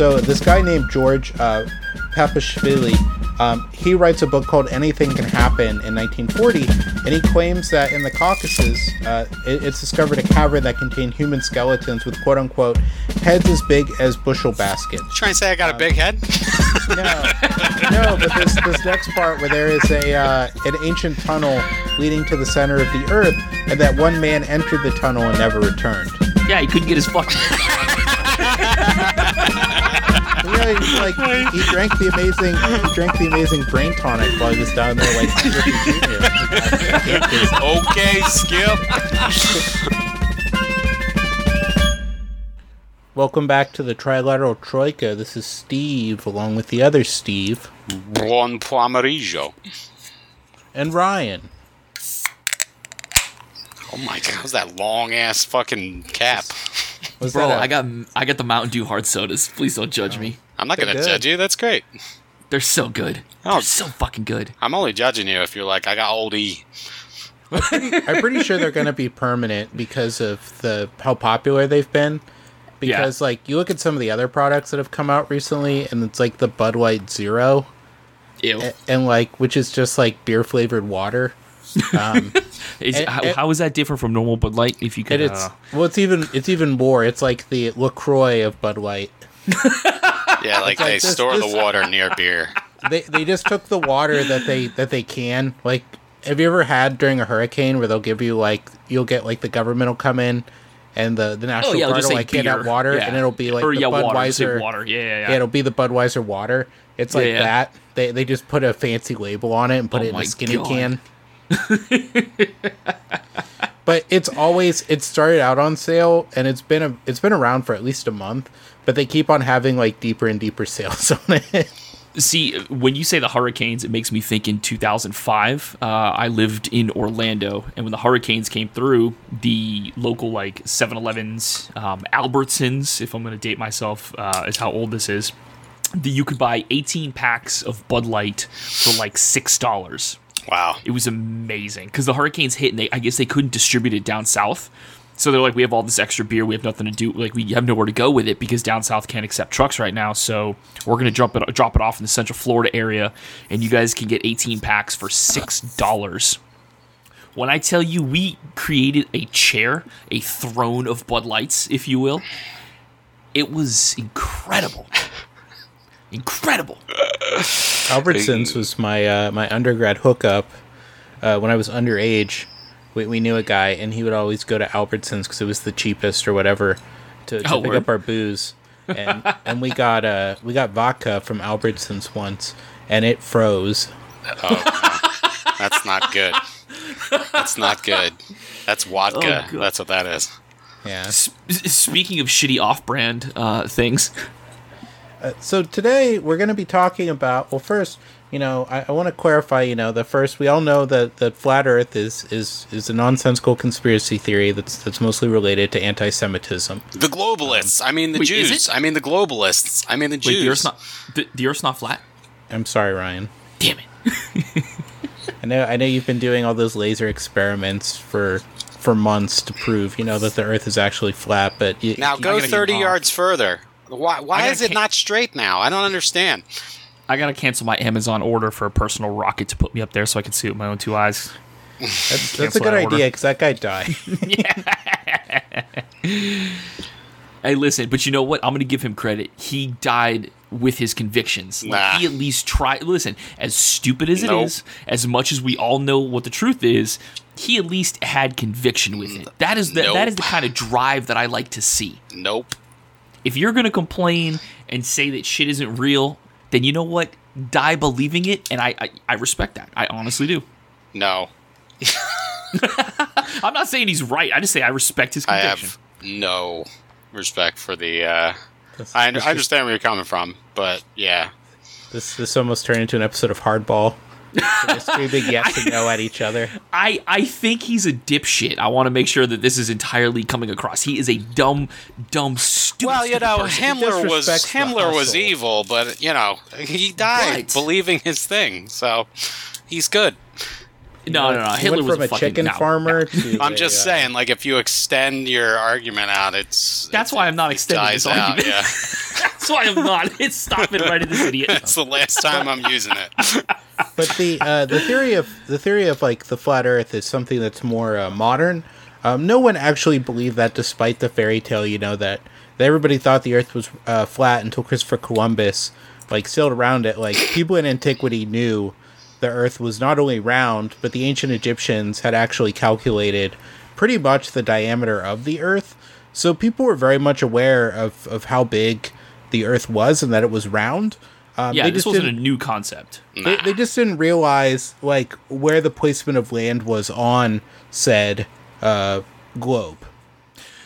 So this guy named George uh, Papashvily, um, he writes a book called Anything Can Happen in 1940, and he claims that in the Caucasus, uh, it, it's discovered a cavern that contained human skeletons with quote unquote heads as big as bushel baskets. Trying to say I got a big head? No, no, but this this next part where there is a uh, an ancient tunnel leading to the center of the earth, and that one man entered the tunnel and never returned. Yeah, he couldn't get his fucking. Yeah, he's like he drank the amazing he drank the amazing brain tonic while he was down there like okay, Skip. Welcome back to the Trilateral Troika. This is Steve, along with the other Steve Buon pomeriggio. and Ryan. Oh my god, what's that long ass fucking cap? Was Bro, that a- I got I got the Mountain Dew hard sodas. Please don't judge me. I'm not gonna good. judge you. That's great. They're so good. Oh. They're so fucking good. I'm only judging you if you're like, I got old E. I'm pretty sure they're going to be permanent because of the how popular they've been. Because like you look at some of the other products that have come out recently, and it's like the Bud Light Zero, Ew. a- and like which is just like beer flavored water. Um, Is, and- how, and- how is that different from normal Bud Light? If you could, it's uh, well, it's even it's even more. It's like the Lacroix of Bud Light. Yeah, like like they this- store this- the water near beer. They they just took the water that they that they can. Like, have you ever had during a hurricane where they'll give you like you'll get like the government will come in. And the, the oh, National oh yeah, Guard will say like hand out beer. water, Yeah. and it'll be like or the yeah, water. Just say Budweiser water. Yeah, yeah, yeah. Yeah, it'll be the Budweiser water. It's like Yeah, yeah. that. They they just put a fancy label on it and put Oh it in a skinny God. can. but it's always it started out on sale and it's been a it's been around for at least a month. But they keep on having like deeper and deeper sales on it. See, when you say the hurricanes, it makes me think in 2005, uh, I lived in Orlando, and when the hurricanes came through, the local like 7-Elevens, um, Albertsons, if I'm going to date myself, uh, is how old this is. The, you could buy 18 packs of Bud Light for like six dollars. Wow. It was amazing because the hurricanes hit, and they I guess they couldn't distribute it down south. So they're like, we have all this extra beer, we have nothing to do, like we have nowhere to go with it because down south can't accept trucks right now. So we're gonna drop it drop it off in the Central Florida area, and you guys can get 18 packs for six dollars. When I tell you we created a chair, a throne of Bud Lights, if you will, it was incredible. Incredible. Albertsons was my uh, my undergrad hookup uh, when I was underage. We, we knew a guy, and he would always go to Albertsons because it was the cheapest or whatever to, to Oh, pick word. up our booze. And and we got uh we got vodka from Albertsons once, and it froze. That's not good. That's not good. That's vodka. Oh, That's what that is. Yeah. S- Speaking of shitty off-brand uh, things, So today we're going to be talking about. Well, first, you know, I, I want to clarify. You know, the first we all know that that flat Earth is is is a nonsensical conspiracy theory that's that's mostly related to anti-Semitism. The globalists. I mean the Wait, is Jews. it? I mean the globalists. I mean the wait, Jews. the Earth's not the, the Earth's not flat. I'm sorry, Ryan. Damn it! I know I know you've been doing all those laser experiments for for months to prove, you know, that the Earth is actually flat. But you, now you- go 30 yards further. Why, why is it ca- not straight now? I don't understand. I gotta cancel my Amazon order for a personal rocket to put me up there so I can see it with my own two eyes. that's, that's a good that idea because that guy died. Hey, listen, but you know what? I'm gonna give him credit. He died with his convictions. Like Nah. he at least tried. Listen, as stupid as it Nope. is, as much as we all know what the truth is, he at least had conviction with it. That is the, Nope. is the kind of drive that I like to see. Nope. if you're gonna complain and say that shit isn't real, then you know what? Die believing it, and I I, I respect that. I honestly do. No. I'm not saying he's right. I just say I respect his I have no respect for the. Uh, This- I, this I understand where you're coming from, but yeah. This this almost turned into an episode of Hardball. We're just screaming yes and no at each other. I I think he's a dipshit. I want to make sure that this is entirely coming across. He is a dumb, dumb, stupid. Well, you know, person. Himmler was disrespects Himmler was evil, but you know, he died Right. believing his thing, so he's good. No, no, no. He Hitler went was from a, a fucking, chicken no, farmer no. to. I'm a, just uh, saying, like, if you extend your argument out, it's That's it- why I'm not extending dies this out, argument. Yeah. why I'm not. It's stop it right in this idiot. It's the last time I'm using it. but the uh, the theory of the theory of like the flat Earth is something that's more uh, modern. Um, no one actually believed that, despite the fairy tale. You know that, that everybody thought the Earth was uh, flat until Christopher Columbus like sailed around it. Like people in antiquity knew the Earth was not only round, but the ancient Egyptians had actually calculated pretty much the diameter of the Earth. So people were very much aware of, of how big the Earth was and that it was round. Um, Yeah, they this just wasn't a didn't- new concept. they, they just didn't realize like where the placement of land was on said uh, globe.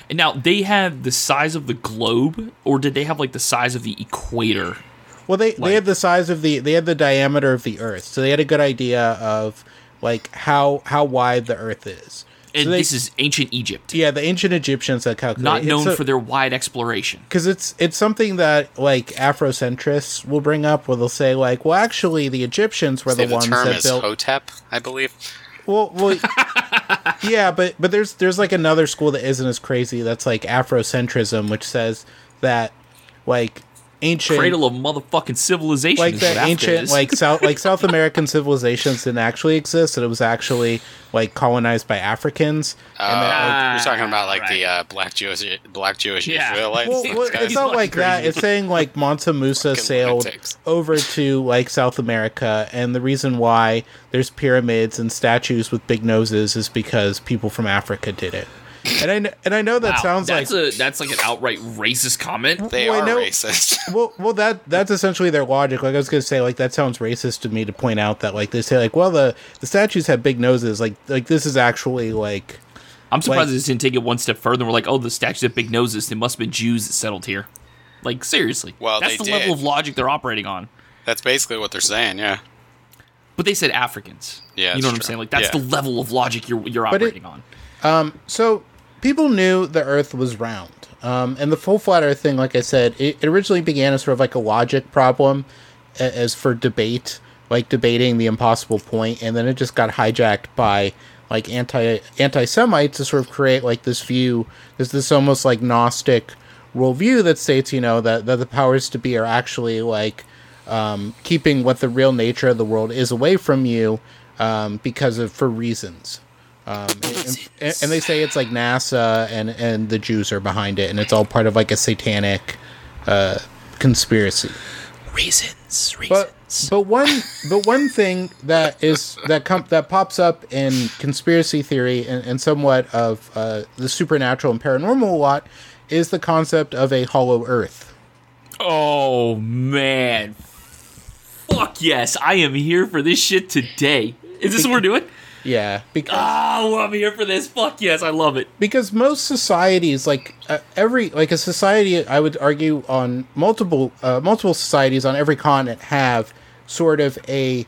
And now they have the size of the globe, or did they have like the size of the equator? Well, they, Like- they had the size of the they had the diameter of the Earth, so they had a good idea of like how how wide the Earth is. And So they- this is ancient Egypt, yeah, the ancient Egyptians that calculated not known for their wide exploration. because it's it's something that like Afrocentrists will bring up, where they'll say like, well, actually, the Egyptians were Say the, the ones term that is built. Hotep, I believe. Well, well, yeah, but but there's there's like another school that isn't as crazy. That's like Afrocentrism, which says that like ancient Cradle of motherfucking civilization. like is the what Africa ancient like south like South American civilizations didn't actually exist, and it was actually like colonized by Africans. Uh, and that, like, you're talking about like right. the uh, black Jewish, black Jewish Yeah. Israelites. well, well, it's not fucking like that. It's saying like Mansa Musa sailed lunatics. over to like South America, and the reason why there's pyramids and statues with big noses is because people from Africa did it. And I and I know that Wow, sounds that's like a that's like an outright racist comment. they well, I are know- racist. well, well that that's essentially their logic. Like I was gonna say, like that sounds racist to me to point out that like they say like, well the the statues have big noses. Like like this is actually like I'm surprised Like- they didn't take it one step further. We're like, oh, the statues have big noses. They must have been Jews that settled here. Like seriously, Well, that's they the level of logic they're operating on. That's basically what they're saying. Yeah. But they said Africans. Yeah, you know that's what I'm saying? Like that's Yeah. the level of logic you're you're But it- operating on. Um, so people knew the earth was round. Um, and the full flat earth thing like i said it, it originally began as sort of like a logic problem a- as for debate like debating the impossible point and then it just got hijacked by like anti anti-semites to sort of create like this view this this almost like gnostic worldview that states you know that, that the powers to be are actually like um, keeping what the real nature of the world is away from you um, because of for reasons um, and, and, and they say it's like NASA and and the Jews are behind it, and it's all part of like a satanic uh, conspiracy. Reasons, But reasons. but one but one thing that is that com- that pops up in conspiracy theory and, and somewhat of uh, the supernatural and paranormal a lot is the concept of a hollow Earth. oh man, fuck yes, I am here for this shit today. Is this what we're doing? Yeah, because Oh, I'm here for this. Fuck yes, I love it. because most societies like uh, every like a society i would argue on multiple uh, multiple societies on every continent have sort of a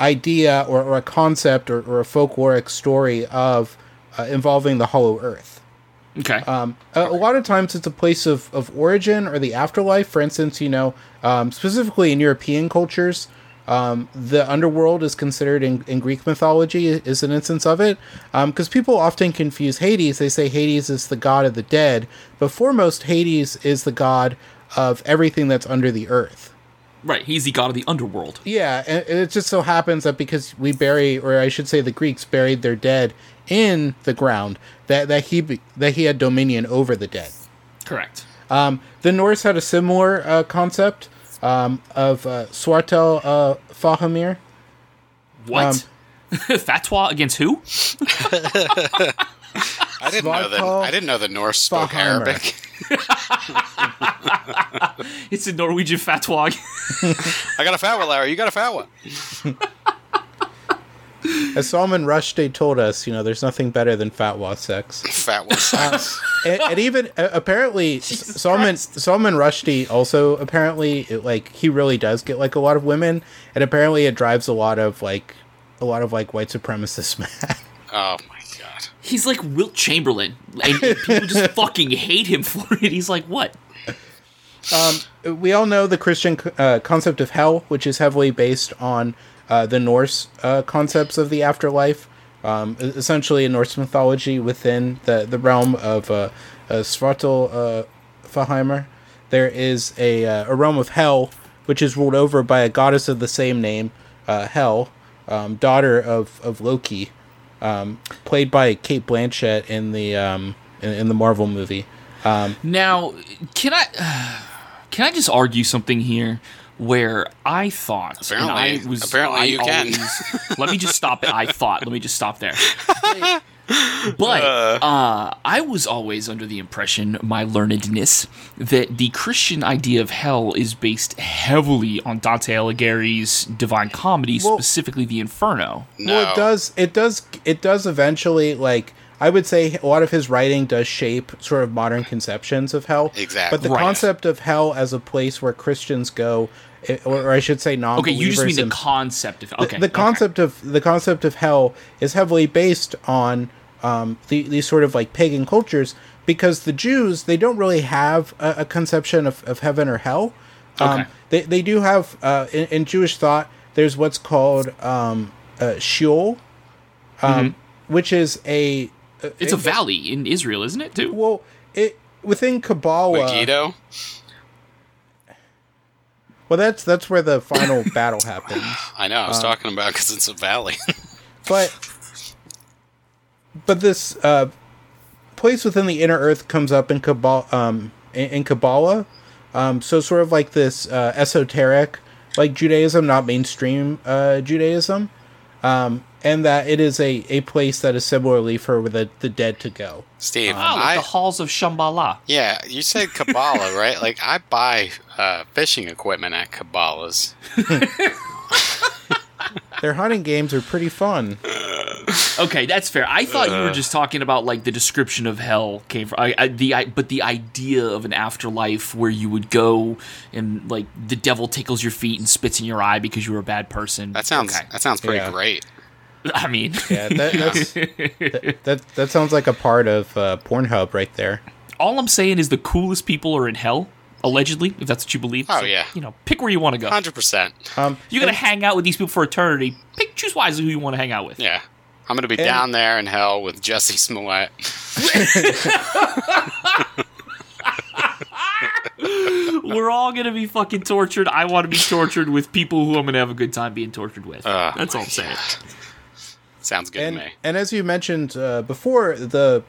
idea or, or a concept or, or a folkloric story of uh, involving the hollow earth Okay. um, a, a lot of times it's a place of, of origin or the afterlife for instance you know um, specifically in european cultures um, the underworld is considered in, in greek mythology is an instance of it because people often confuse hades they say hades is the god of the dead but foremost hades is the god of everything that's under the earth right, he's the god of the underworld. yeah, and and it just so happens that because we bury, or I should say, the Greeks buried their dead in the ground, that that he that he had dominion over the dead. Correct. Um, the Norse had a similar uh, concept um, of uh, Svartel uh, Fahamir. What? Fatwa against who? I didn't know that. I didn't know the Norse spoke Faheimer. Arabic. It's a Norwegian fatwa. I got a fat one, Larry. You got a fat one. As Salman Rushdie told us, you know, there's nothing better than fatwa sex. Fat one. sex. and, and even uh, apparently Salman Christ. Salman Rushdie also apparently it, like he really does get like a lot of women and apparently it drives a lot of like a lot of like white supremacists mad. oh my god. He's like Wilt Chamberlain, and people just fucking hate him for it. He's like, what? we all know the Christian uh, concept of hell, which is heavily based on uh, the Norse uh, concepts of the afterlife. Um, essentially, a Norse mythology within the, the realm of uh, uh, Svartal uh, there is a a realm of hell, which is ruled over by a goddess of the same name, Hel, um, daughter of of Loki, um, played by Cate Blanchett in the um, in, in the Marvel movie. Now, can I can I just argue something here? Where I thought, and Apparently- I was apparently I you can. always- let me just stop it. I thought. Let me just stop there. But uh, I was always under the impression, my learnedness, that the Christian idea of hell is based heavily on Dante Alighieri's Divine Comedy, Well- specifically the Inferno. No. Well, it does. It does. It does eventually. Like I would say, a lot of his writing does shape sort of modern conceptions of hell. Exactly. But the Right. concept of hell as a place where Christians go, i- or, or I should say, Okay, non-believers. Okay, you just mean the in- concept of okay. the okay. concept of the concept of hell is heavily based on um, the, these sort of like pagan cultures because the Jews they don't really have a, a conception of, of heaven or hell. Um, Okay. They they do have uh, in, in Jewish thought. There's what's called um, uh, Sheol, um, which is a Mm-hmm. It's a valley in Israel, isn't it? Too. well it within Kabbalah. Megiddo? Well, that's that's where the final battle happens. I know. I Uh, was talking about because it's a valley. but but this uh, place within the inner earth comes up in Kabbalah, um, in, in Kabbalah. Um, so sort of like this uh, esoteric, like Judaism, not mainstream uh, Judaism, um, and that it is a, a place that is similarly for the, the dead to go. Steve, Oh, like I the halls of Shambhala. yeah, you said Kabbalah, right? Like I buy uh, fishing equipment at Cabela's. Their hunting games are pretty fun. Okay, that's fair. I thought you were just talking about like the description of hell came from I, I, the I, but the idea of an afterlife where you would go and like the devil tickles your feet and spits in your eye because you were a bad person. That sounds Okay. that sounds pretty Yeah. great. I mean, Yeah, that, that's, that, that that sounds like a part of uh, Pornhub right there. all I'm saying is the coolest people are in hell. Allegedly, if that's what you believe. Oh, yeah. You know, pick where you want to go. Hundred percent. Um, You're gonna hang out with these people for eternity. Pick, choose wisely who you want to hang out with. Yeah. I'm gonna be down there in hell with Jussie Smollett. We're all gonna be fucking tortured. I want to be tortured with people who I'm gonna have a good time being tortured with. Oh, That's all I'm saying. Sounds good and to me. and as you mentioned uh, before, the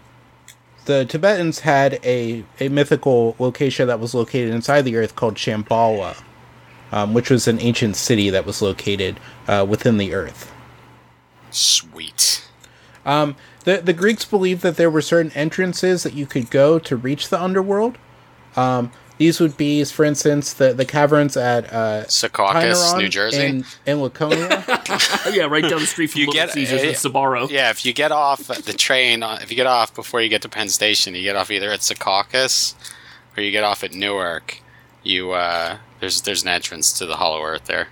the Tibetans had a a mythical location that was located inside the earth called Shambhala, um, which was an ancient city that was located uh, within the earth. Sweet. The the Greeks believed that there were certain entrances that you could go to reach the underworld. Um, these would be, for instance, the, the caverns at uh, Secaucus, Tainaron New Jersey. in, in Laconia. yeah, right down the street from You Little get- Caesars eh, and Sbarro. Yeah, if you get off the train, uh, if you get off before you get to Penn Station, you get off either at Secaucus or you get off at Newark. You uh, there's there's an entrance to the Hollow Earth there.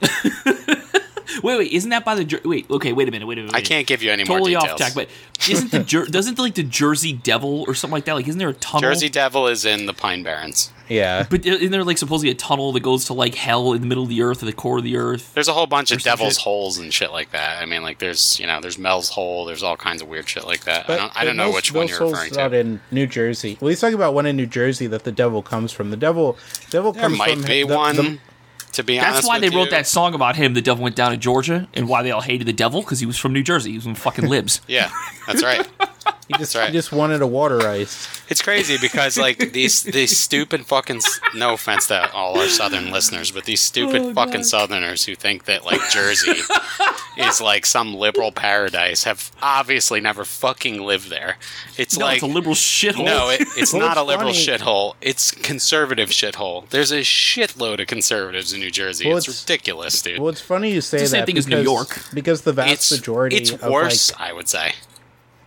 Wait, wait, isn't that by the Jer- wait? Okay, wait a minute, wait a minute. I can't give you any more information. totally more off details. track, but isn't the Jer- doesn't the, like the Jersey Devil or something like that? Like, isn't there a tunnel? Jersey Devil is in the Pine Barrens. yeah, but isn't there like supposedly a tunnel that goes to like hell in the middle of the earth or the core of the earth? There's a whole bunch of devil's shit. holes and shit like that. I mean, like there's you know there's Mel's Hole. There's all kinds of weird shit like that. I don't I don't know Mills- which one Mills you're Hole's referring out to. in New Jersey. Well, he's talking about one in New Jersey that the devil comes from. The devil, devil There comes might from be the- one. the- to be honest, That's why they with wrote that song about him. The devil went down to Georgia, and why they all hated the devil because he was from New Jersey. He was from fucking libs. Yeah, that's right. he just right. he just wanted a water ice. It's crazy because like these these stupid fucking no offense to all our southern listeners, but these stupid Oh, fucking God. southerners who think that like Jersey is like some liberal paradise have obviously never fucking lived there. It's No, like it's a liberal shithole. no, it, it's Well, not it's a liberal funny. shithole. It's conservative shithole. There's a shitload of conservatives in New Jersey. Well, it's, it's- ridiculous, dude. Well, it's funny you say It's the same that thing as New because- York. because the vast it's majority it's of worse, like I would say, than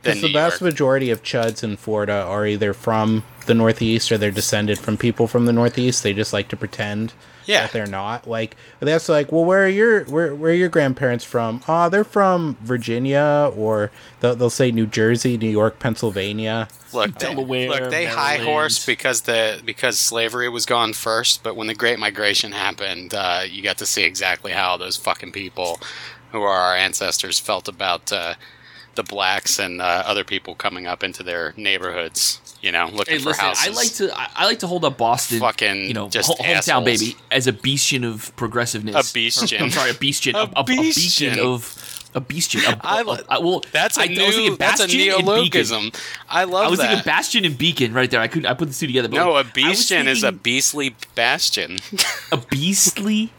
because the New vast York. majority of chuds in Florida are either from the Northeast or they're descended from people from the Northeast. They just like to pretend Yeah. that they're not. Like that's like, well, where are your where where are your grandparents from? Oh, they're from Virginia, or they'll, they'll say New Jersey, New York, Pennsylvania. Look, they, Delaware, look, they high horse because the because slavery was gone first. But when the Great Migration happened, uh, you got to see exactly how those fucking people, who are our ancestors, felt about uh, the blacks and uh, other people coming up into their neighborhoods. You know, looking Hey, for listen, houses. I like to I, I like to hold up Boston, Fucking you know, just ho- hometown baby, as a beastion of progressiveness. A beastion. I'm sorry, a beastion, A a, a, beastion. of a beastion. A, I a- a- well, That's a I, I was new. thinking That's a bastion and beacon. neologism. I love I was that. thinking bastion and beacon right there. I couldn't. I put the two together. But no, a like, I beastion is a beastly bastion. a beastly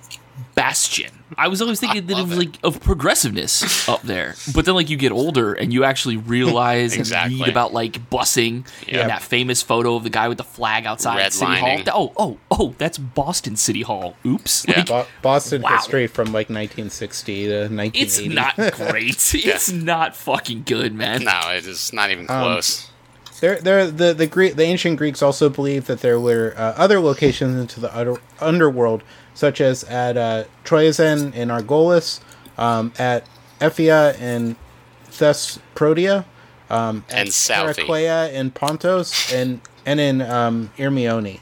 bastion. I was always thinking that it was it. like of progressiveness up there. But then like you get older and you actually realize and read about like busing Yeah. and that famous photo of the guy with the flag outside City Hall. Oh, oh, oh, that's Boston City Hall. Oops. Yeah. Like, Bo- Boston Wow. history from like 1960 to 1980. it's not great. It's not fucking good, man. no, it is not even Um, close. There, there, the the Greek, the ancient Greeks also believed that there were uh, other locations into the under, underworld, such as at uh, Troezen in Argolis, um, at Ephyra in Thesprotia, um, at And Southie. Heraclea in Pontos, and and in um, Irmione.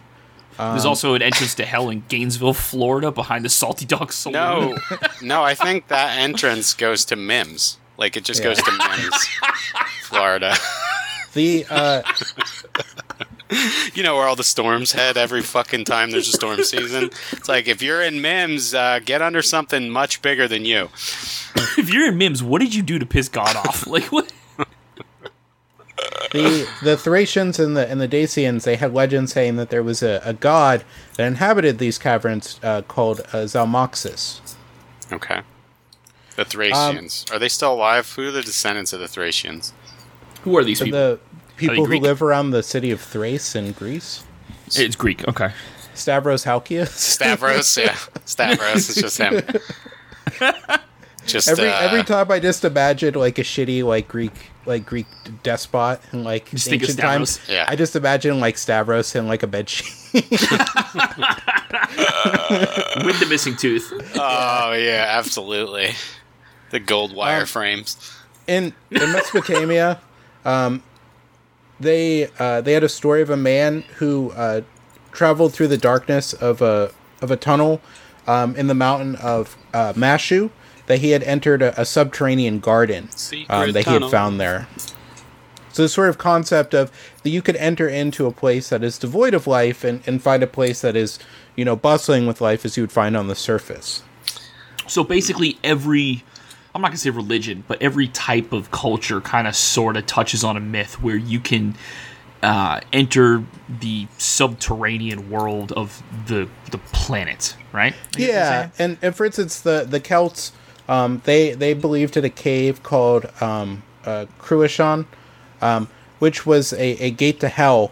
There's Um, also an entrance to hell in Gainesville, Florida, behind the Salty Dog Saloon. No, no, I think that entrance goes to Mims. Like it just goes to Mims, Florida. The uh, You know where all the storms head every fucking time there's a storm season. It's like if you're in Mims, uh, get under something much bigger than you. If you're in Mims, what did you do to piss God off? Like what? the the Thracians and the and the Dacians they had legends saying that there was a, a god that inhabited these caverns uh, called uh, Zalmoxis. Okay. The Thracians are they still alive? Who are the descendants of the Thracians? Who are these people? The people who live around the city of Thrace in Greece. it's Greek. Okay. Stavros Halkias. Stavros, yeah, Stavros is just him. Just every uh, every time I just imagine like a shitty like Greek like Greek despot in like Just think of ancient times. Yeah. I just imagine like Stavros in like a bed sheet. With the missing tooth. Oh yeah, absolutely. The gold wire Um, frames. in in Mesopotamia, um, they uh, they had a story of a man who uh, traveled through the darkness of a of a tunnel um, in the mountain of uh, Mashu. That he had entered a, a subterranean garden um, that he had found there. So the sort of concept of that you could enter into a place that is devoid of life and, and find a place that is, you know, bustling with life as you would find on the surface. So basically, every I'm not gonna say religion, but every type of culture kind of sort of touches on a myth where you can uh, enter the subterranean world of the the planet, right? You're Yeah, and, and for instance, the the Celts, um, they they believed in a cave called um, uh, Cruachan, um, which was a, a gate to hell,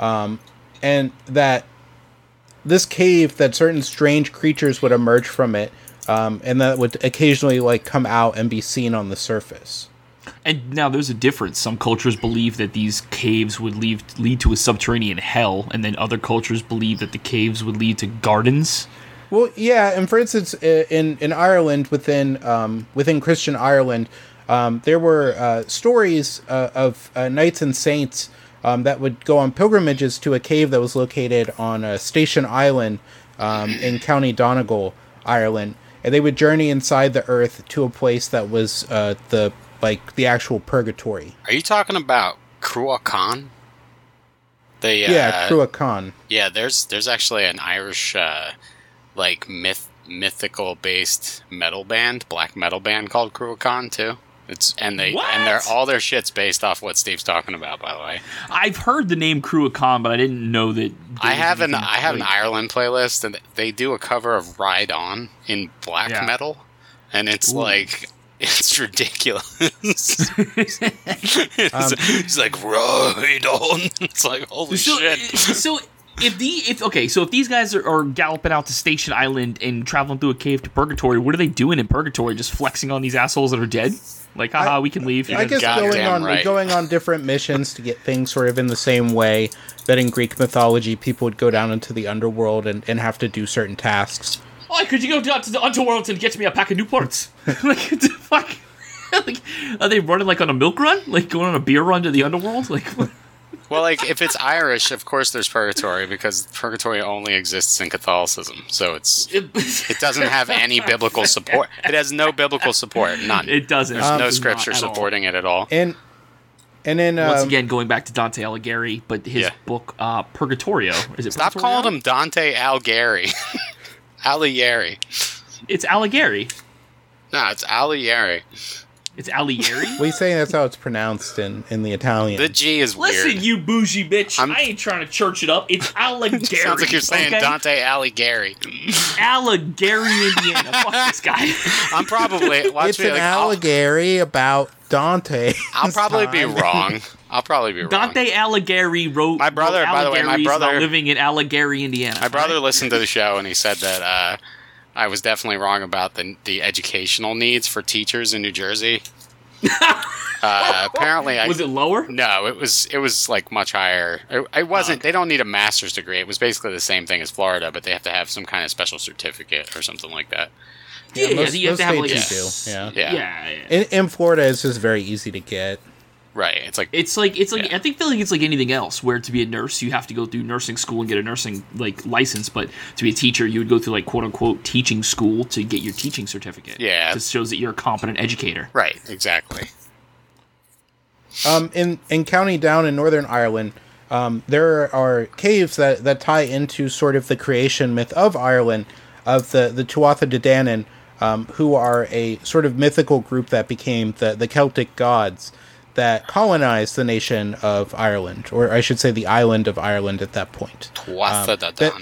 um, and that this cave that certain strange creatures would emerge from it, um, and that would occasionally like come out and be seen on the surface. And now there's a difference. Some cultures believe that these caves would lead lead to a subterranean hell, and then other cultures believe that the caves would lead to gardens. Well, yeah, and for instance, in in Ireland, within um, within Christian Ireland, um, there were uh, stories uh, of uh, knights and saints um, that would go on pilgrimages to a cave that was located on Station Island um, in County Donegal, Ireland, and they would journey inside the earth to a place that was uh, the like the actual purgatory. Are you talking about Cruachan? The yeah, uh, Cruachan. Yeah, there's there's actually an Irish uh, like myth mythical based metal band, black metal band called Cruachan too. It's and they and they're all their shit's based off what Steve's talking about. By the way, I've heard the name Cruachan, but I didn't know that. I have an I have an Ireland playlist and they do a cover of Ride On in black Yeah. metal, and it's Ooh. like it's ridiculous. it's, Um, it's like Ride On. It's like holy So, shit. so if the if okay, so if these guys are, are galloping out to Station Island and traveling through a cave to Purgatory, what are they doing in Purgatory? Just flexing on these assholes that are dead? Like, haha, we can leave. I guess going on right. going on different missions to get things sort of in the same way that in Greek mythology people would go down into the underworld and, and have to do certain tasks. Oh, could you go down to the underworld and get me a pack of Newports? like, what the fuck? like, are they running like on a milk run? Like going on a beer run to the underworld? Like, what? Well, like if it's Irish, of course there's purgatory because purgatory only exists in Catholicism. So it's it doesn't have any biblical support. It has no biblical support. None. It doesn't. There's It no scripture not at all. supporting it at all. And and then Once um, again, going back to Dante Alighieri, but his Yeah. book uh, Purgatorio is it? Stop Purgatorio? calling him Dante Alighieri. Alighieri. It's Alighieri. No, it's Alighieri. It's Alighieri. we saying that's how it's pronounced in in the Italian. The G is weird. Listen, weird. you bougie bitch. I'm- I ain't trying to church it up. It's Alighieri. Sounds like you're saying okay? Dante Alighieri. Alighieri, Indiana. Fuck this guy. I'm probably watch it's me. an Like, I'll, about Dante. I'll this probably be wrong. I'll probably be wrong. Dante Alighieri wrote. My brother- wrote by the way, my brother- living in Alighieri, Indiana. My brother right? listened to the show and he said that uh, I was definitely wrong about the the educational needs for teachers in New Jersey. uh, apparently, I was it lower? no, it was it was like much higher. It, it wasn't. They don't need a master's degree. It was basically the same thing as Florida, but they have to have some kind of special certificate or something like that. Yeah, yeah, most- you have to have like. states do, yeah. Yeah, Yeah, yeah. In, in Florida, it's just very easy to get. Right. It's like It's like it's like Yeah. I think feel like it's like anything else where to be a nurse you have to go through nursing school and get a nursing like license, but to be a teacher you would go through like quote unquote teaching school to get your teaching certificate. Yeah. This shows that you're a competent educator. right, exactly. Um, in in County Down in Northern Ireland, um, there are caves that, that tie into sort of the creation myth of Ireland, of the the Tuatha De Danann, um, who are a sort of mythical group that became the the Celtic gods that colonized the nation of Ireland, or I should say the island of Ireland at that point. Da that-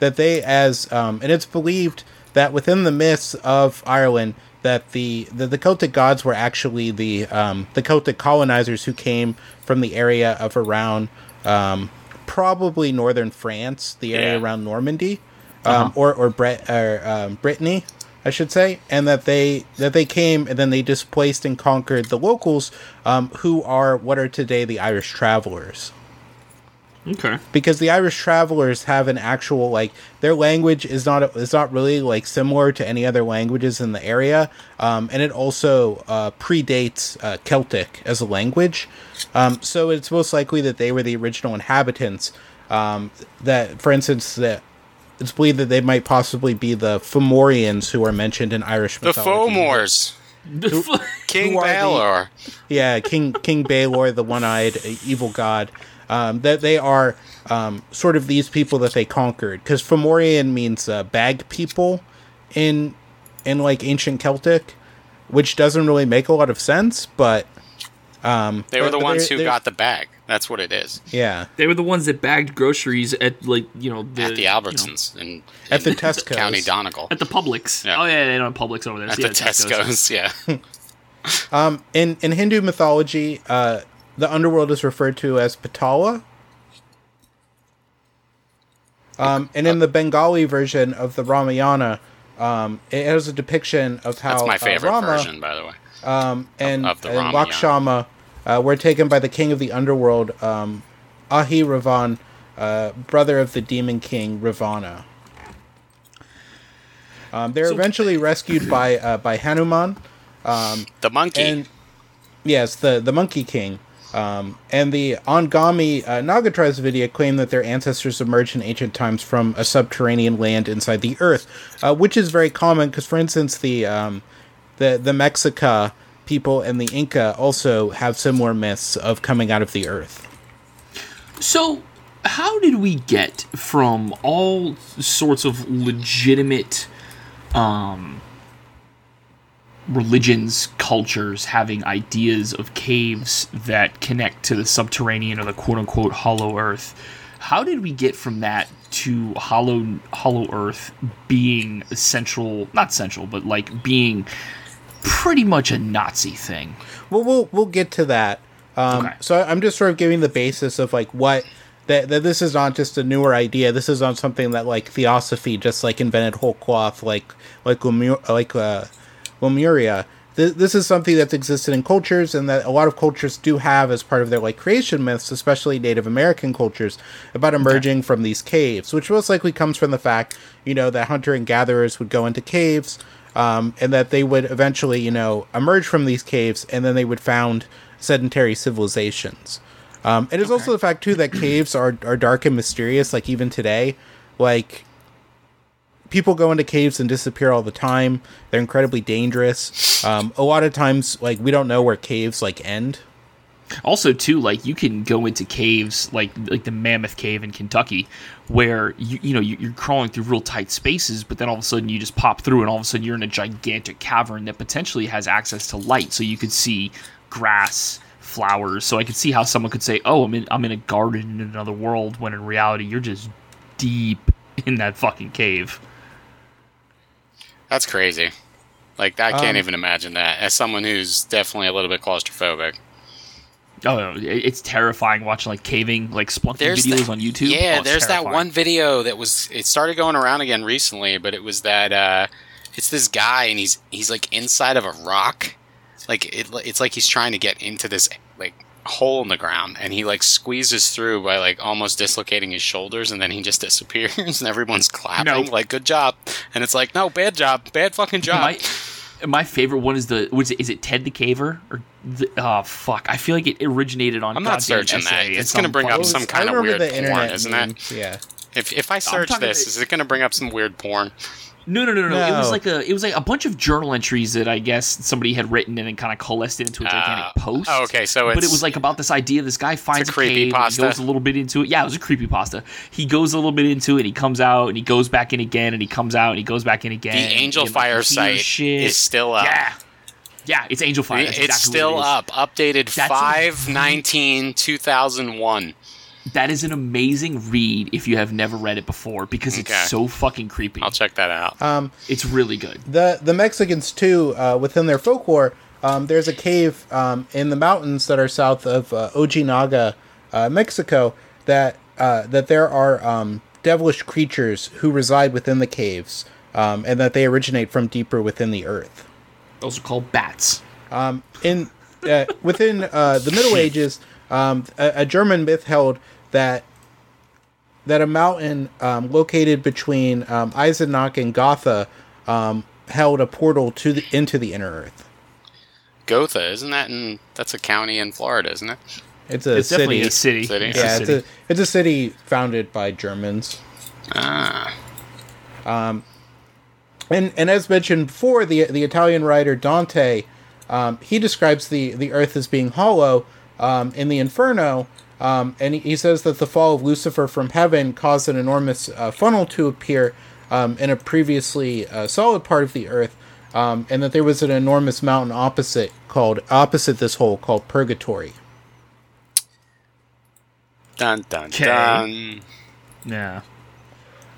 that they as um, and it's believed that within the myths of Ireland that the the, the Celtic gods were actually the um, the Celtic colonizers who came from the area of around um, probably northern France, the area Yeah. around Normandy, um, or or, Bret- or um, Brittany, I should say, and that they that they came and then they displaced and conquered the locals, um, who are what are today the Irish travelers Okay. because the Irish travelers have an actual like their language is not is not really like similar to any other languages in the area, um, and it also uh, predates uh, Celtic as a language. Um, so it's most likely that they were the original inhabitants. Um, that, for instance, that it's believed that they might possibly be the Fomorians who are mentioned in Irish mythology. The mythology. Fomors. King who the- Balor. yeah, King King Balor, the one-eyed uh, evil god. Um, that they are um, sort of these people that they conquered, because Fomorian means uh, bag people in in like ancient Celtic, which doesn't really make a lot of sense, but um, They were the ones who they're- got the bag. That's what it is. yeah They were the ones that bagged groceries at like you know the At the you know, Albertsons in, at the Tesco County Donegal. at the Publix. Yeah. Oh yeah, they don't have Publix over there. At Yeah, the Tesco's, yeah. Um, in in Hindu mythology, uh, the underworld is referred to as Patala. Um, and in the Bengali version of the Ramayana, um, it has a depiction of how That's my uh, favorite Rama version, by the way. Um, and, of the and Ramayana. Uh, were taken by the king of the underworld, um, Ahi Ravan, uh, brother of the demon king Ravana. Um, they're So- eventually rescued by uh, by Hanuman. The monkey. And yes, the the Monkey King. Um, and the Angami uh, Nagatraz Vidya claim that their ancestors emerged in ancient times from a subterranean land inside the earth, uh, which is very common because, for instance, the um, the the Mexica people and the Inca also have similar myths of coming out of the earth. So, how did we get from all sorts of legitimate um, religions, cultures having ideas of caves that connect to the subterranean or the quote unquote hollow earth? How did we get from that to hollow hollow earth being central, not central, but like being pretty much a Nazi thing? Well, we'll we'll get to that. Um, Okay. So I'm just sort of giving the basis of like what that, that this is not just a newer idea. This is not something that like Theosophy just like invented whole cloth like like Lemur, like uh, Lemuria. Th- This is something that's existed in cultures, and that a lot of cultures do have as part of their like creation myths, especially Native American cultures, about emerging from these caves, which most likely comes from the fact, you know, that hunter and gatherers would go into caves, um, and that they would eventually, you know, emerge from these caves, and then they would found sedentary civilizations. Um, and it's also the fact too that caves are are dark and mysterious. Like even today, like people go into caves and disappear all the time. They're incredibly dangerous. Um, a lot of times, like we don't know where caves like end. Also, too, like you can go into caves like like the Mammoth Cave in Kentucky, where you you know you- you're crawling through real tight spaces, but then all of a sudden you just pop through, and all of a sudden you're in a gigantic cavern that potentially has access to light, so you could see grass, flowers. So I could see how someone could say, "Oh, I'm in I'm in a garden in another world," when in reality you're just deep in that fucking cave. That's crazy. Like I can't Um, even imagine that. As someone who's definitely a little bit claustrophobic. Oh, it's terrifying watching like caving, like splunking There's videos that- on YouTube. Yeah, Oh, there's that one video that was it started going around again recently, but it was that uh it's this guy and he's he's like inside of a rock. Like it it's like he's trying to get into this like hole in the ground and he like squeezes through by like almost dislocating his shoulders and then he just disappears and everyone's clapping No. like good job. And it's like no, bad job. Bad fucking job. My, my favorite one is the was it, is it Ted the Caver or the, oh fuck I feel like it originated on I'm not goddamn searching that. It's gonna bring point. up some kind of weird porn, isn't meme. it? Yeah. If if I search this, about- is it going to bring up some weird porn? No no no no no it was like a it was like a bunch of journal entries that I guess somebody had written and then kind of coalesced into a gigantic Uh, post oh, okay, so but it was like about this idea this guy finds a, creepy cave and he pasta. goes a little bit into it yeah it was a creepy pasta he goes a little bit into it he comes out and he goes back in again and he comes out and he goes back in again The Angel and, Fire he site shit. is still up. yeah yeah it's Angel Fire That's it's exactly still what it is. up. Updated That's 5 19 2001. That is an amazing read if you have never read it before because it's so fucking creepy. I'll check that out. Um, It's really good. the the Mexicans too, uh, within their folklore, um, there's a cave um, in the mountains that are south of uh, Ojinaga, uh, Mexico, that uh, that there are um, devilish creatures who reside within the caves, um, and that they originate from deeper within the earth. Those are called bats. in uh, within uh, the Middle Ages, um, a, a German myth held that that a mountain um, located between um, Eisenach and Gotha um, held a portal to the, into the inner Earth. Gotha, isn't that in that's a county in Florida, isn't it? It's a It's city. definitely a city. City. It's yeah, a it's city. a it's a city founded by Germans. Ah. Um, And and as mentioned before, the the Italian writer Dante, um, he describes the the earth as being hollow um, in the Inferno, um, and he, he says that the fall of Lucifer from heaven caused an enormous uh, funnel to appear um, in a previously uh, solid part of the earth, um, and that there was an enormous mountain opposite called opposite this hole called Purgatory. Dun dun 'Kay. dun. Yeah.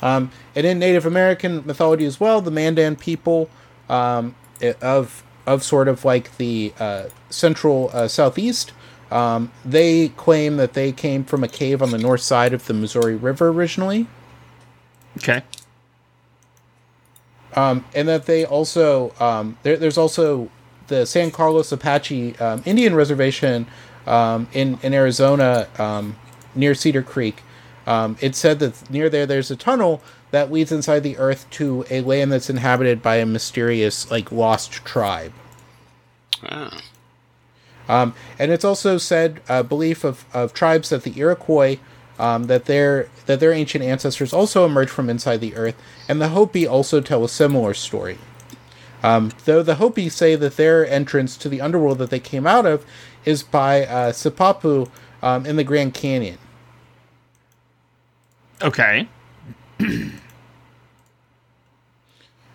Um, and in Native American mythology as well, the Mandan people um, of of sort of like the uh, central uh, southeast, um, they claim that they came from a cave on the north side of the Missouri River originally, Okay. um, and that they also um, there, there's also the San Carlos Apache um, Indian Reservation um, in in Arizona um, near Cedar Creek. Um, it said that near there there's a tunnel that leads inside the earth to a land that's inhabited by a mysterious like lost tribe. Ah. Um, and it's also said uh, belief of, of tribes that the Iroquois um, that their that their ancient ancestors also emerged from inside the earth, and the Hopi also tell a similar story. Um, though the Hopi say that their entrance to the underworld that they came out of is by uh, Sipapu um, in the Grand Canyon. Okay.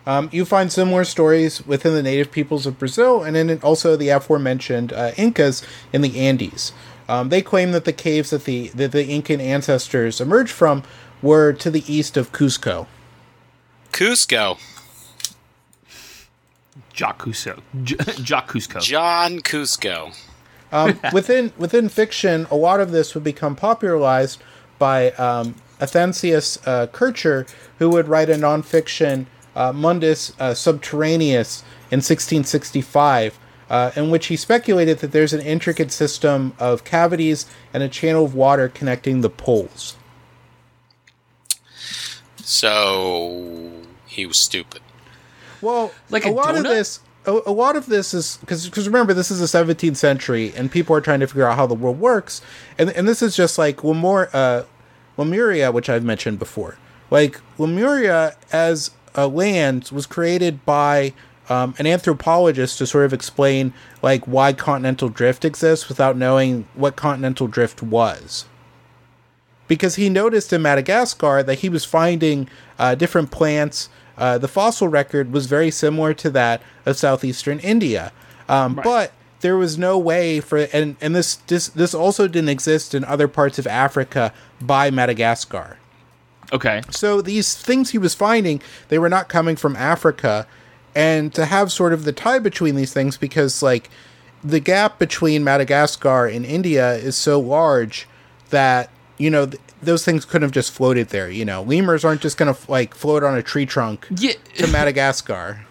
Um, you find similar stories within the native peoples of Brazil and in also the aforementioned uh, Incas in the Andes. Um, they claim that the caves that the that the Incan ancestors emerged from were to the east of Cusco. Cusco. Jacques Cousteau. J- Jacques Cousteau. John Cusco. Um, within within fiction, a lot of this would become popularized by um, Athanasius uh, Kircher, who would write a nonfiction uh, Mundus uh, Subterraneus in 1665, uh, in which he speculated that there's an intricate system of cavities and a channel of water connecting the poles. So he was stupid. Well, Like a a lot of this, a, a lot of this is because because remember this is the 17th century and people are trying to figure out how the world works, and and this is just like Lemur, uh, Lemuria, which I've mentioned before. Like Lemuria as a land was created by um, an anthropologist to sort of explain like why continental drift exists without knowing what continental drift was because he noticed in Madagascar that he was finding uh, different plants. Uh, the fossil record was very similar to that of southeastern India, um, Right. but there was no way for and and this this this also didn't exist in other parts of Africa by Madagascar. Okay. So these things he was finding, they were not coming from Africa, and to have sort of the tie between these things because like the gap between Madagascar and India is so large that you know th- those things couldn't have just floated there. You know, lemurs aren't just gonna like float on a tree trunk Yeah. to Madagascar.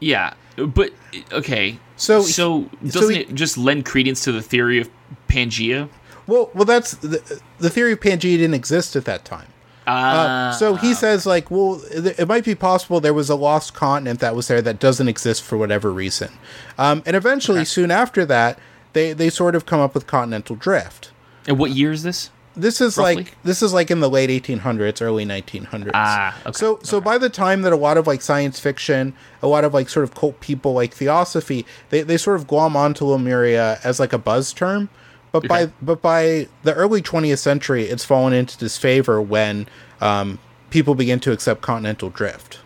Yeah. But okay. So- so so doesn't he- it just lend credence to the theory of Pangea? Well, well, that's the, the theory of Pangea didn't exist at that time. Uh, so he says, like, well, it, it might be possible there was a lost continent that was there that doesn't exist for whatever reason. Um, and eventually, soon after that, they, they sort of come up with continental drift. and what year is this? This is Roughly? like this is like in the late 1800s, early 1900s. Ah, okay, So so by the time that a lot of like science fiction, a lot of like sort of cult people like Theosophy, they, they sort of glom onto Lemuria as like a buzz term. But by but by the early 20th century, it's fallen into disfavor when um, people begin to accept continental drift.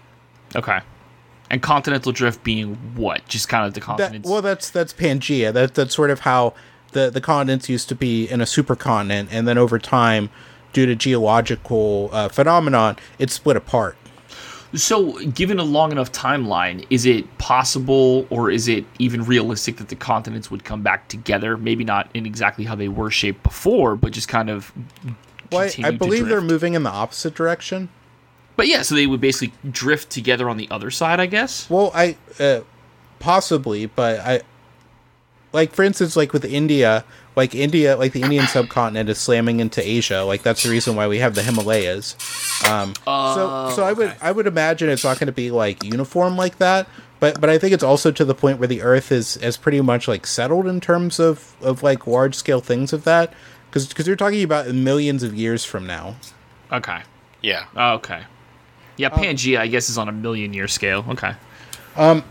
Okay. And continental drift being what? Just kind of the That, continents. well, that's that's Pangea. That that's sort of how the the continents used to be in a supercontinent, and then over time, due to geological uh, phenomenon, it split apart. So, given a long enough timeline, is it possible or is it even realistic that the continents would come back together? Maybe not in exactly how they were shaped before, but just kind of. Well, I, continue I to believe they're moving in the opposite direction. But yeah, so they would basically drift together on the other side, I guess. Well, I uh, possibly, but I like for instance, like with India, like India, like the Indian subcontinent is slamming into Asia. Like that's the reason why we have the Himalayas. Um, so, so I would okay. I would imagine it's not going to be like uniform like that. But but I think it's also to the point where the Earth is is pretty much like settled in terms of of like large scale things of that. Because because you're talking about millions of years from now. Okay. Yeah. Okay. Yeah, Um, I guess, is on a million year scale. Okay. Um,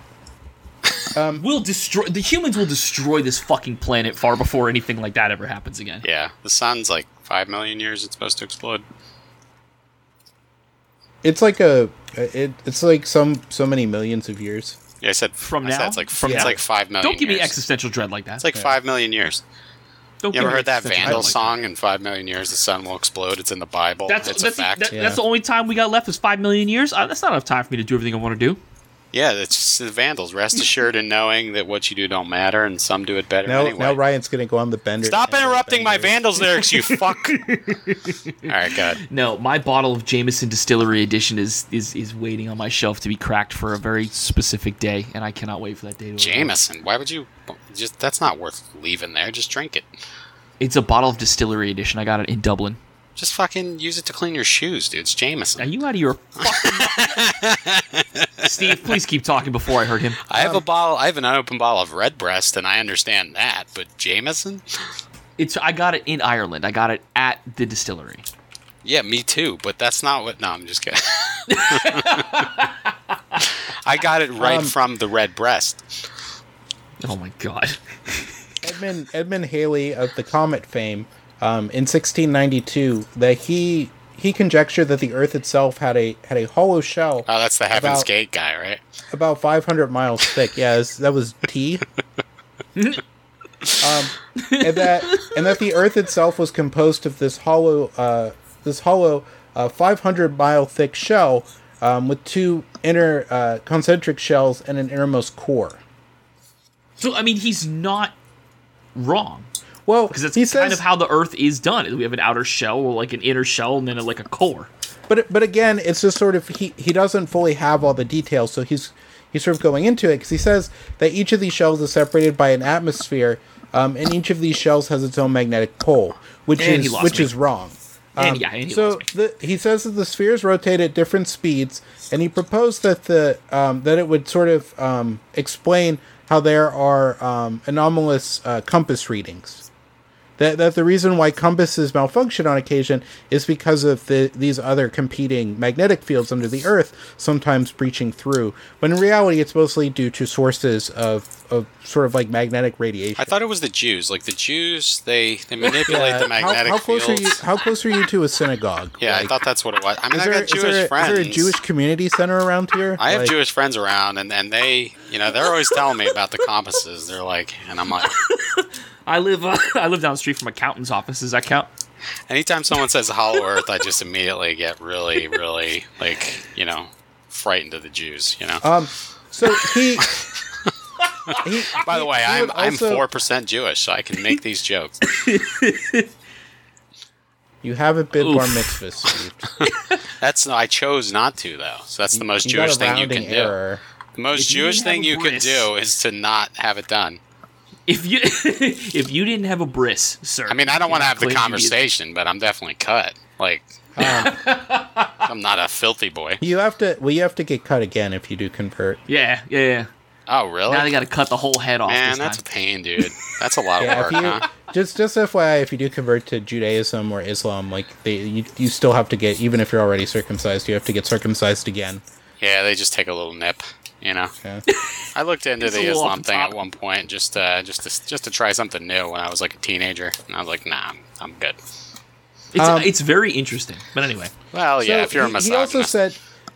we'll destroy the humans. Will destroy this fucking planet far before anything like that ever happens again. Yeah. The sun's like five million years. It's supposed to explode. It's like a it, it's like some so many millions of years. Yeah, I said From I said now? it's like From it's like five million. Don't give me existential dread like that. It's like five million years. Don't You ever me heard that existential Vandal like song? In five million years, the sun will explode. It's in the Bible. That's it's that's, a fact. that- Yeah. that's the only time we got left is five million years. Uh, that's not enough time for me to do everything I want to do. Yeah, it's just the Vandals. Rest assured in knowing that what you do don't matter, and some do it better Now, anyway. now Ryan's gonna go on the bender. Stop and interrupting my bender. Vandals lyrics, you fuck. All right, God. No, my bottle of Jameson Distillery Edition is is is waiting on my shelf to be cracked for a very specific day, and I cannot wait for that day to arrive. Jameson. Why would you? Just that's not worth leaving there. Just drink it. It's a bottle of Distillery Edition. I got it in Dublin. Just fucking use it to clean your shoes, dude. It's Jameson. Are you out of your fucking Steve? Please keep talking before I hurt him. I have a bottle. I have an unopened bottle of Redbreast, and I understand that. But Jameson? It's I got it in Ireland. I got it at the distillery. Yeah, me too. But that's not what. No, I'm just kidding. I got it right Um, from the Redbreast. Oh my god. Edmund Edmund Halley of the Comet fame um, in 1692 that he he conjectured that the Earth itself had a had a hollow shell Oh, that's the Heaven's About- Gate guy, right? about 500 miles thick. Yeah, that was T. um, and that and that the Earth itself was composed of this hollow uh, this hollow uh, 500 mile thick shell um, with two inner uh, concentric shells and an innermost core. So I mean, he's not wrong Well, because that's he kind says, of how the Earth is done. We have an outer shell, or like an inner shell, and then a, like a core. But but again, it's just sort of he he doesn't fully have all the details, so he's he's sort of going into it because he says that each of these shells is separated by an atmosphere, um, and each of these shells has its own magnetic pole, which And is which me. is wrong. and yeah, and he so the, he says that the spheres rotate at different speeds, and he proposed that the um, that it would sort of um, explain how there are um, anomalous uh, compass readings. That, that the reason why compasses malfunction on occasion is because of the, these other competing magnetic fields under the Earth sometimes breaching through. But in reality, it's mostly due to sources of, of sort of like magnetic radiation. I thought it was the Jews. Like the Jews, they they manipulate the Uh, how, magnetic how close fields. are you? How close are you to a synagogue? yeah, I thought that's what it was. I mean, Is I there, got is Jewish there, is friends. there a Jewish community center around here? I have Like, Jewish friends around, and, and they, you know, they're always telling me about the compasses. They're like, and I'm like, I live uh, I live down the street from accountant's office. Does that count? anytime someone says Hollow Earth, I just immediately get really, really like, you know, frightened of the Jews. You know. Um, so he. he By the way, he I'm I'm also- four percent Jewish, so I can make these jokes. You haven't been Oof. bar mitzvah, Steve. That's I chose not to though. So that's the most You Jewish thing you rounding can do. The most If Jewish didn't thing you could bris- do is to not have it done. If you if you didn't have a bris, sir. I mean, I don't want to have the claim to be- conversation, but I'm definitely cut. Like, Um, I'm not a filthy boy. you have to. Well, you have to get cut again if you do convert. Yeah, yeah, yeah. Oh, really? Now they got to cut the whole head off. Man, this that's a pain, dude. That's a lot of Yeah, work, you huh? just just FYI, if you do convert to Judaism or Islam, like they, you, you still have to get even if you're already circumcised, you have to get circumcised again. Yeah, they just take a little nip, you know. Yeah. I looked into the little Islam thing top. at one point, just uh, just to just to try something new when I was like a teenager, and I was like, nah, I'm, I'm good. It's Um, it's very interesting. But anyway, Well, yeah, So if you're a he, he also said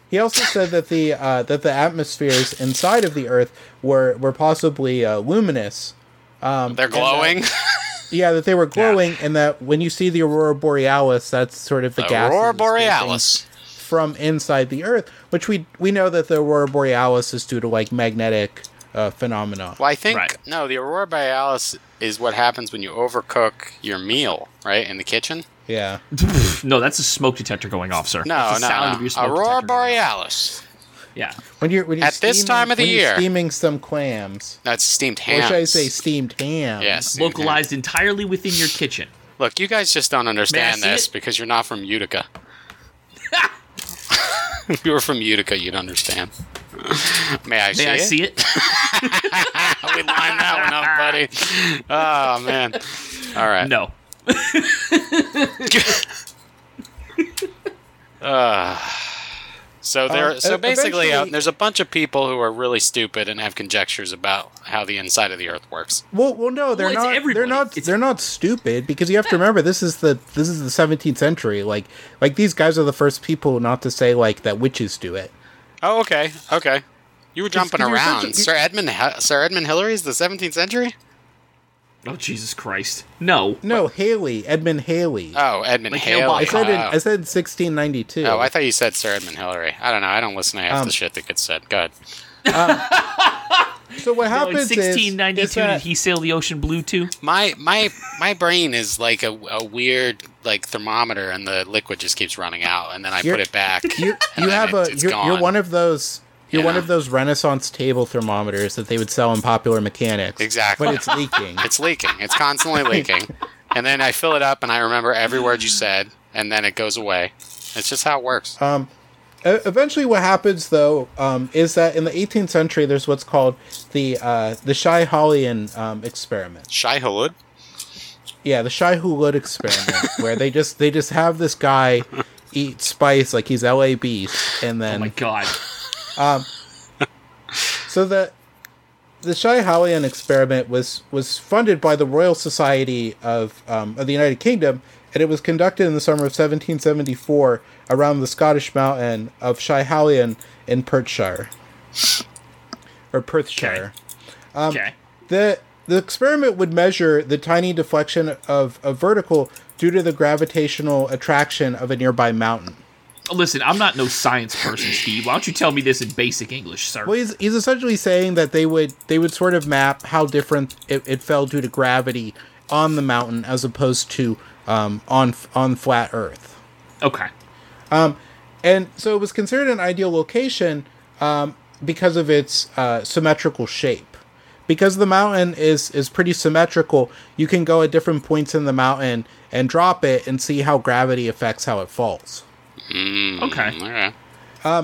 he also said that the uh, that the atmospheres inside of the Earth were were possibly uh, luminous. Um, they're and that- glowing. yeah, that they were glowing, and that when you see the aurora borealis, that's sort of the, The gas Aurora Borealis. from inside the Earth, which we we know that the aurora borealis is due to like magnetic uh, phenomena. Well, I think Right. no, the Aurora Borealis is what happens when you overcook your meal, right, in the kitchen. Yeah. no, that's a smoke detector going off, sir. No, That's the no, sound no. of your smoke Aurora detector going off. Borealis. Yeah, When you're when you're At this time of the year. steaming some clams, That's steamed or ham. should I say steamed ham? Yes. steamed ham. localized entirely within your kitchen. Look, you guys just don't understand May I see this it? because you're not from Utica. if you were from Utica, you'd understand. May I see I it? see it? we lined that one up, buddy. Oh man. All right. No. Ah. So there. Uh, so basically, uh, there's a bunch of people who are really stupid and have conjectures about how the inside of the Earth works. Well, well, no, they're Well, not. everybody. They're not. It's- They're not stupid because you have to remember this is the this is the 17th century. Like like these guys are the first people not to say like that witches do it. Oh, okay, okay. You were jumping around. a- Sir Edmund. Sir Edmund Hillary is the 17th century. Oh Jesus Christ! No. No, Halley, Edmund Halley. Oh, Edmund Like Halley. Hale I said in, oh. I said 1692. Oh, I thought you said Sir Edmund Hillary. I don't know. I don't listen to half Um, the shit that gets said. Go ahead. so what No, in happens is, is 1692, that- did he sail the ocean blue too? My my my brain is like a, a weird like thermometer, and the liquid just keeps running out, and then I You're- put it back. You, you have it, a you're, you're one of those you're one of those Renaissance table thermometers that they would sell in Popular Mechanics. Exactly. but it's leaking. It's leaking. It's constantly leaking, and then I fill it up, and I remember every word you said, and then it goes away. It's just how it works. Um, eventually, what happens though um, is that in the 18th century, there's what's called the uh, the Schiehallion um, experiment. Shai Hulud. Yeah, the Shai Hulud experiment, where they just they just have this guy eat spice like he's L.A. Beast, and then Oh my God! So the the Schiehallion experiment was was funded by the Royal Society of um, of the United Kingdom, and it was conducted in the summer of 1774 around the Scottish mountain of Schiehallion in Perthshire, or Perthshire. Um, okay. The the experiment would measure the tiny deflection of a vertical due to the gravitational attraction of a nearby mountain. Listen, I'm not no science person, Steve. Why don't you tell me this in basic English, sir? Well, he's, he's essentially saying that they would they would sort of map how different it, it fell due to gravity on the mountain as opposed to um, on on flat Earth. Okay. And so it was considered an ideal location um, because of its uh, symmetrical shape. because the mountain is is pretty symmetrical, you can go at different points in the mountain and drop it and see how gravity affects how it falls. Mm, Okay. okay.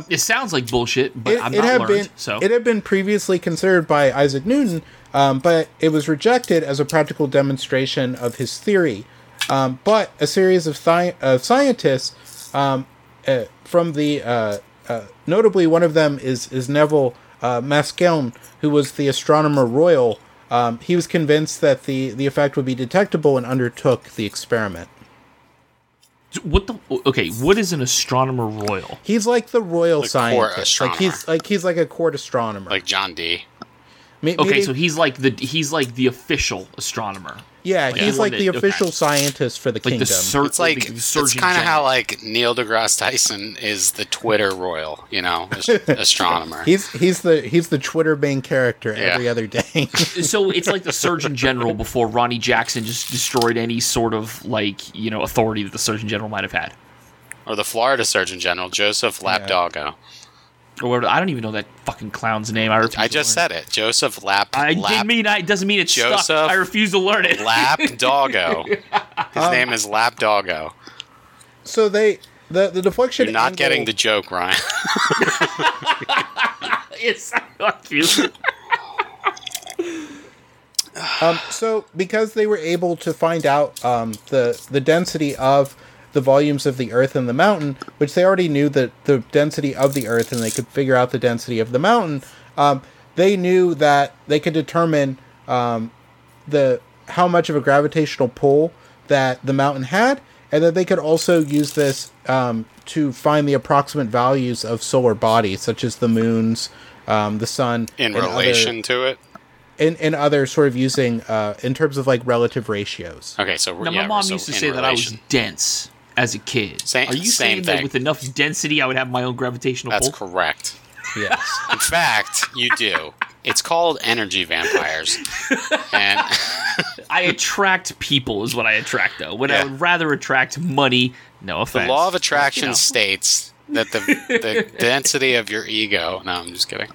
It sounds like bullshit, but it, I'm it not had learned. been so it had been previously considered by Isaac Newton, um, but it was rejected as a practical demonstration of his theory. Um, but a series of, thi- of scientists um, uh, from the uh, uh, notably one of them is is Nevil uh, Maskelyne, who was the astronomer royal. Um, he was convinced that the the effect would be detectable and undertook the experiment. What the okay? What is an astronomer royal? He's like the royal The court scientist. Like he's like he's like a court astronomer. Like John D. Me- Okay, meaning- so he's like the he's like the official astronomer. Yeah, Like, he's like one the that- okay. official scientist for the Like kingdom. the sur- It's like the it's kind of how like Neil deGrasse Tyson is the Twitter royal, you know, astronomer. he's he's the he's the Twitter main character Yeah. every other day. so it's like the Surgeon General before Ronny Jackson just destroyed any sort of like you know authority that the Surgeon General might have had. or the Florida Surgeon General Joseph Lapdoggo. Or whatever. I don't even know that fucking clown's name. I, refuse I to just learn. said it. Joseph Lap. I Lap, didn't mean. I, it doesn't mean it's stuck. Joseph I refuse to learn it. Lapdoggo. His Um, name is Lapdoggo. so they the the deflection. You're not angle- getting the joke, Ryan. it's fuck you. Um, so because they were able to find out um, the the density of the volumes of the Earth and the mountain, which they already knew that the density of the Earth, and they could figure out the density of the mountain. Um, they knew that they could determine um, the how much of a gravitational pull that the mountain had, and that they could also use this um, to find the approximate values of solar bodies, such as the moons, um, the sun, In and other- relation to it. in in other sort of using uh, in terms of like relative ratios. Okay, so Now, yeah, my mom so used to in say that I was dense as a kid. Same- Are you same saying that with enough density, I would have my own gravitational That's pull? correct. Yes. In fact, you do. It's called energy vampires. And I attract people, is what I attract, though. When I Yeah. would rather attract money, no the offense. law of but, attraction you know. states that the the density of your ego. No, I'm just kidding.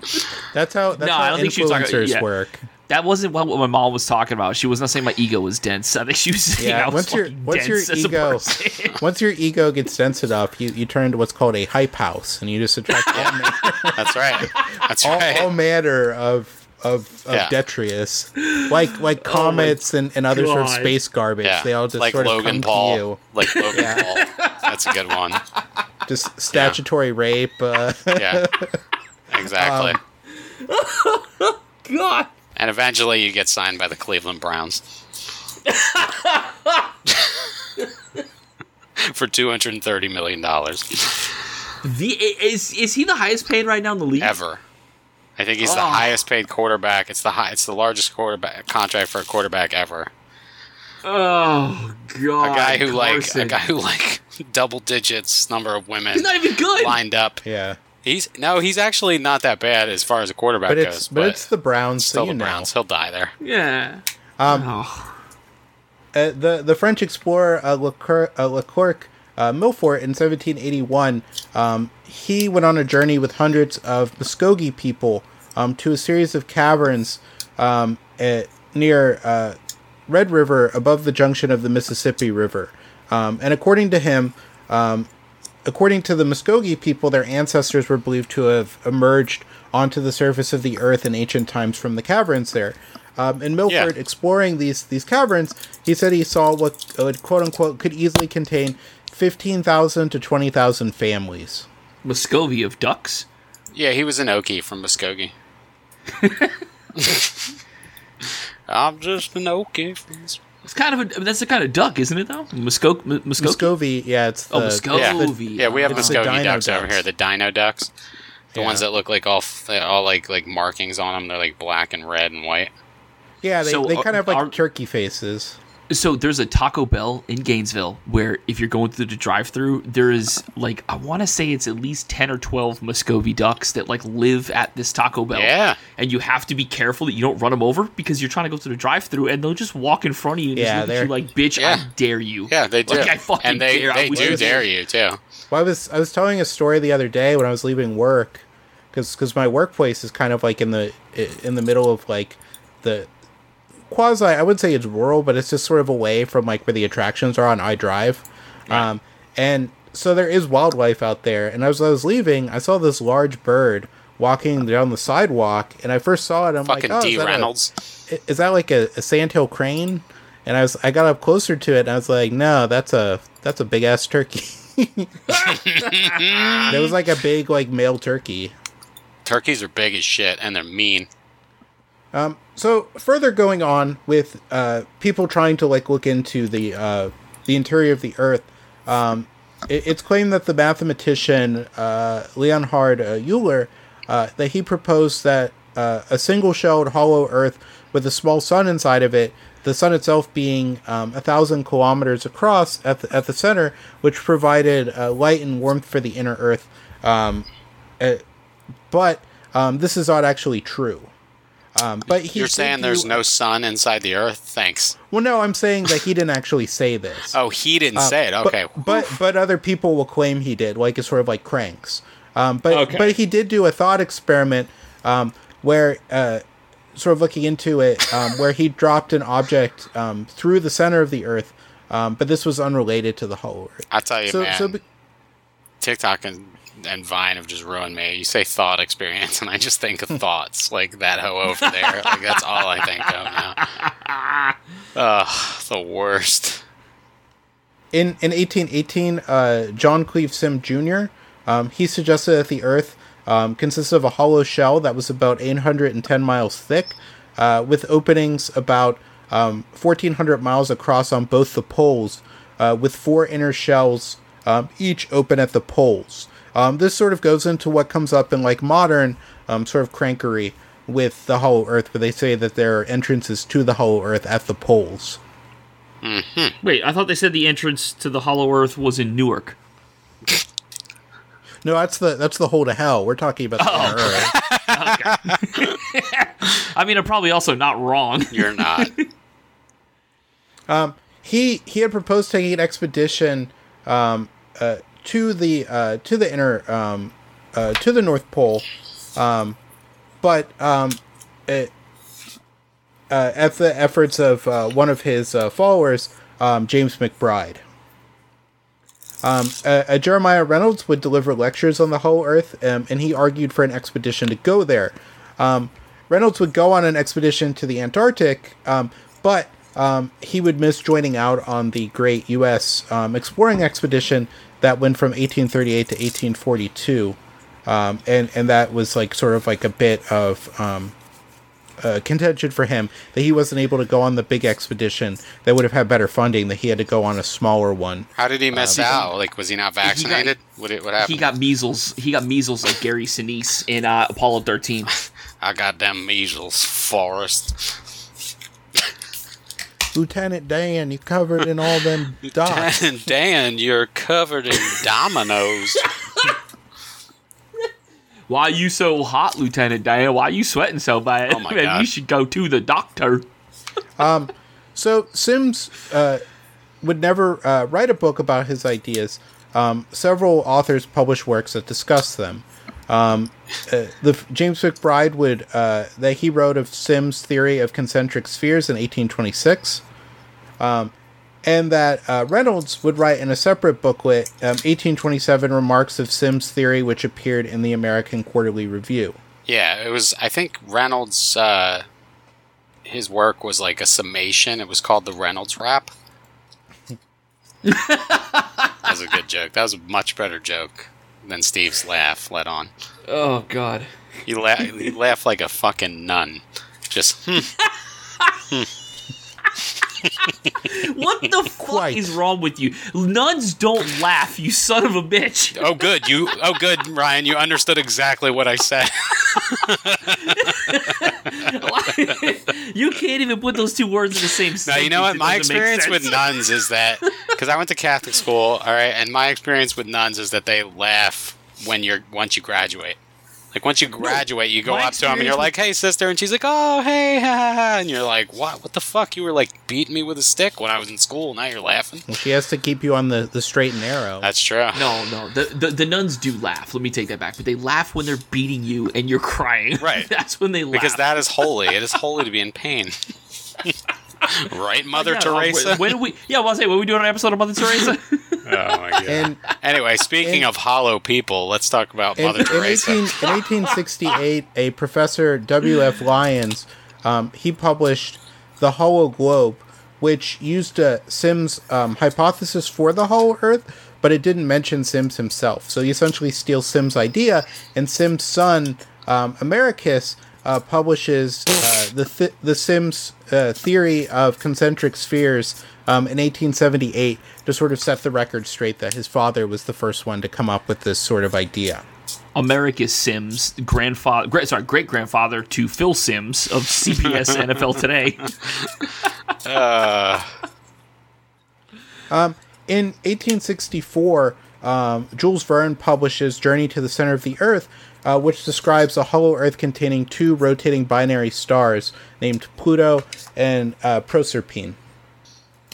That's how that's No, how I don't think she was talking- influencers yeah. work. That wasn't what, what my mom was talking about. She was not saying my ego was dense. I think she was saying Yeah, I was once your fucking once your as ego person. once your ego gets dense enough, you, you turn into what's called a hype house, and you just attract all, ma- That's right. That's all, right. all manner of of, of Yeah. detritus, like like comets and, and other sort of space garbage. yeah, They all just like sort of Logan come Paul. to you. Like Logan Paul. That's a good one. Just statutory rape. Uh, Yeah, exactly. Um, God. And eventually, you get signed by the Cleveland Browns for two hundred and thirty million dollars The, is is he the highest paid right now in the league? ever. I think he's the Oh. highest paid quarterback. It's the high. It's the largest quarterback contract for a quarterback ever. Oh God. A guy who like a guy who like double digits number of women He's not even good. lined up. yeah, He's no, he's actually not that bad as far as a quarterback but goes. it's but it's the Browns, so still you the know. Browns. He'll die there. Yeah. Um, Oh. Uh, the the French explorer uh, Leclerc, uh, Leclerc uh, Milfort in 1781, um, he went on a journey with hundreds of Muskogee people um, to a series of caverns um, at, near uh, Red River above the junction of the Mississippi River. Um, and according to him, um, according to the Muskogee people, their ancestors were believed to have emerged onto the surface of the earth in ancient times from the caverns there. Um, and Milfort, Yeah. exploring these these caverns, he said he saw what uh, quote unquote could easily contain fifteen thousand to twenty thousand families. Muscovy of ducks. Yeah, he was an Okie from Muskogee. I'm just an Okie from Mus- It's kind of a that's a kind of duck, isn't it? Though Musko M- Muskogee. Muscovy, yeah, it's the, Oh, Muscovy. yeah. Yeah, we have It's the Muskogee dino ducks, over here. The dino ducks, the Yeah. ones that look like all all like like markings on them. They're like black and red and white. yeah, they, So, they uh, kind of have like are- turkey faces. So there's a Taco Bell in Gainesville where if you're going through the drive-through, there is like I want to say it's at least ten or twelve Muscovy ducks that like live at this Taco Bell. Yeah. and you have to be careful that you don't run them over because you're trying to go through the drive-through and they'll just walk in front of you and Yeah, just look at they're- you like, "Bitch, Yeah. I dare you." Yeah, they do. Like, I fucking and they dare. I they wish do dare you too. Well, I was I was telling a story the other day when I was leaving work, because because my workplace is kind of like in the in the middle of like the quasi. I would say it's rural, but it's just sort of away from like where the attractions are on I Drive. Um, and so there is wildlife out there. And as I was leaving, I saw this large bird walking down the sidewalk, and I first saw it. I'm Fucking like, oh, D is that, a, Reynolds. is that like a, a sandhill crane? And I was I got up closer to it, and I was like, no, that's a that's a big ass turkey. it was like a big like male turkey. Turkeys are big as shit and they're mean. Um, so further going on with uh, people trying to like look into the uh, the interior of the Earth, um, it, it's claimed that the mathematician uh, Leonhard uh, Euler uh, that he proposed that uh, a single-shelled hollow Earth with a small sun inside of it, the sun itself being um, a thousand kilometers across at the, at the center, which provided uh, light and warmth for the inner Earth. Um, uh, but um, this is not actually true. Um, but he You're did saying there's do- no sun inside the earth? Thanks. Well, no, I'm saying that he didn't actually say this. Oh, he didn't say it. Uh, But- Okay. But, but other people will claim he did, like it's sort of like cranks. Um, but Okay. but he did do a thought experiment um, where uh, sort of looking into it, um, where he dropped an object um, through the center of the Earth. Um, but this was unrelated to the whole Earth. I tell you, So man, so be- TikTok and, and Vine have just ruined me. You say thought experience, and I just think of thoughts like that hoe over there. Like that's all I think of now. Ugh, the worst. in in 1818, uh, John Cleves Symmes Jr. Um, he suggested that the Earth um, consists of a hollow shell that was about 810 miles thick, uh, with openings about um, 1,400 miles across on both the poles, uh, with four inner shells um, each open at the poles. Um, this sort of goes into what comes up in like modern um, sort of crankery with the hollow Earth, where they say that there are entrances to the hollow Earth at the poles. Wait, I thought they said the entrance to the Hollow Earth was in Newark. No, that's the that's the hole to hell. We're talking about the inner Earth. I mean, I'm probably also not wrong. You're not. he he had proposed taking an expedition um, uh, to the uh, to the inner um, uh, to the North Pole, um, but um, it, uh, at the efforts of uh, one of his uh, followers, um, James McBride. Um, uh, uh, Jeremiah Reynolds would deliver lectures on the whole Earth, and he argued for an expedition to go there. Reynolds would go on an expedition to the Antarctic, but um, he would miss joining out on the great U.S. Um, exploring expedition that went from 1838 to 1842, um, and and that was like sort of like a bit of um, uh, contention for him that he wasn't able to go on the big expedition that would have had better funding. That he had to go on a smaller one. How did he miss Um, out? Like, was he not vaccinated? what, it, what happened? He got measles. He got measles like Gary Sinise in uh, Apollo 13. I got them measles, Forrest. Lieutenant Dan, you covered in all them dots. And Dan, you're covered in dominoes. Why are you so hot, Lieutenant Dan? Why are you sweating so bad? Oh my Man, God. You should go to the doctor. um, So Symmes uh, would never uh, write a book about his ideas. Um, several authors published works that discuss them. Um, uh, the James McBride would uh, that he wrote of Symmes' theory of concentric spheres in 1826, um, and that uh, Reynolds would write in a separate booklet, um, 1827, remarks of Symmes' theory, which appeared in the American Quarterly Review. yeah, it was. I think Reynolds. Uh, his work was like a summation. It was called the Reynolds Rap. that was a good joke. That was a much better joke than Steve's laugh let on. Oh God. He, la- he laughed like a fucking nun. Just hmm. What the fuck Quite. is wrong with you? Nuns don't laugh, you son of a bitch. Oh, good. You. Oh, good, Ryan. You understood exactly what I said. you can't even put those two words in the same sentence. Now you know what It my experience with nuns is that because I went to Catholic school, all right, and my experience with nuns is that they laugh when you're once you graduate. Like once you graduate, you go my up to him and you're like, "Hey, sister," and she's like, "Oh, hey," ha, ha, ha," and you're like, "What? What the fuck? You were like beating me with a stick when I was in school. Now you're laughing." Well, she has to keep you on the, the straight and narrow. That's true. No, no. The, the the nuns do laugh. Let me take that back. But they laugh when they're beating you and you're crying. Right. That's when they laugh. because that is holy. It is holy to be in pain. right, Mother Yeah, Teresa. When, when we yeah, well, I say when we doing an episode of Mother Teresa. oh my god. and Anyway, speaking in- of hollow people, let's talk about in, Mother in, Teresa. 18, in 1868, a professor, W.F. Lyons, um, he published The Hollow Globe, which used uh, Symmes' um, hypothesis for the Hollow Earth, but it didn't mention Symmes himself. So he essentially steals Symmes' idea, and Symmes' son, um, Americus, uh, publishes uh, the th- the Symmes uh, theory of concentric spheres um, in 1878 to sort of set the record straight that his father was the first one to come up with this sort of idea. Americus Symmes, grandfather, gra- sorry, great grandfather to Phil Simms of CBS NFL Today. Uh, In 1864, um, Jules Verne publishes Journey to the Center of the Earth, uh, which describes a hollow Earth containing two rotating binary stars named Pluto and uh, Proserpine.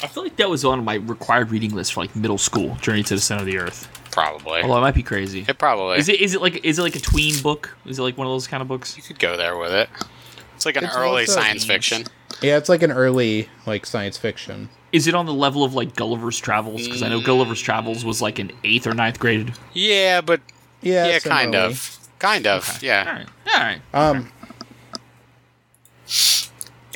I feel like that was on my required reading list for like middle school. Journey to the Center of the Earth. probably. Although I might be crazy. It probably. Is it is it like is it like a tween book? Is it like one of those kind of books? You could go there with it. It's like an It's early also- science fiction. Yeah, it's like an early like science fiction. Is it on the level of like Gulliver's Travels? Because I know Gulliver's Travels was like an eighth or ninth grade. Yeah, but Yeah, yeah, kind similarly. of. Kind of. All Yeah. right, all right. Um,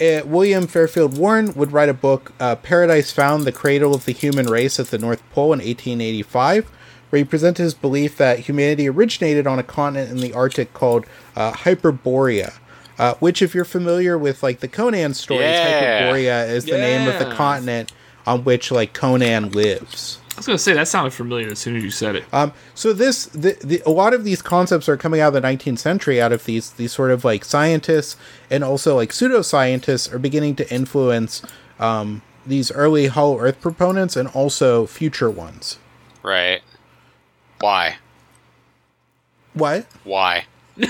uh, William Fairfield Warren would write a book, uh, Paradise Found, the Cradle of the Human Race at the North Pole in 1885, where he presented his belief that humanity originated on a continent in the Arctic called uh, Hyperborea. Uh, which, if you're familiar with like the Conan stories, Yeah. Hyperborea is the name of the continent on which like Conan lives. I was gonna say that sounded familiar as soon as you said it. Um, so this, the, the, a lot of these concepts are coming out of the 19th century, out of these these sort of like scientists and also like pseudoscientists are beginning to influence um, these early Hollow Earth proponents and also future ones. Right. Why? What? Why?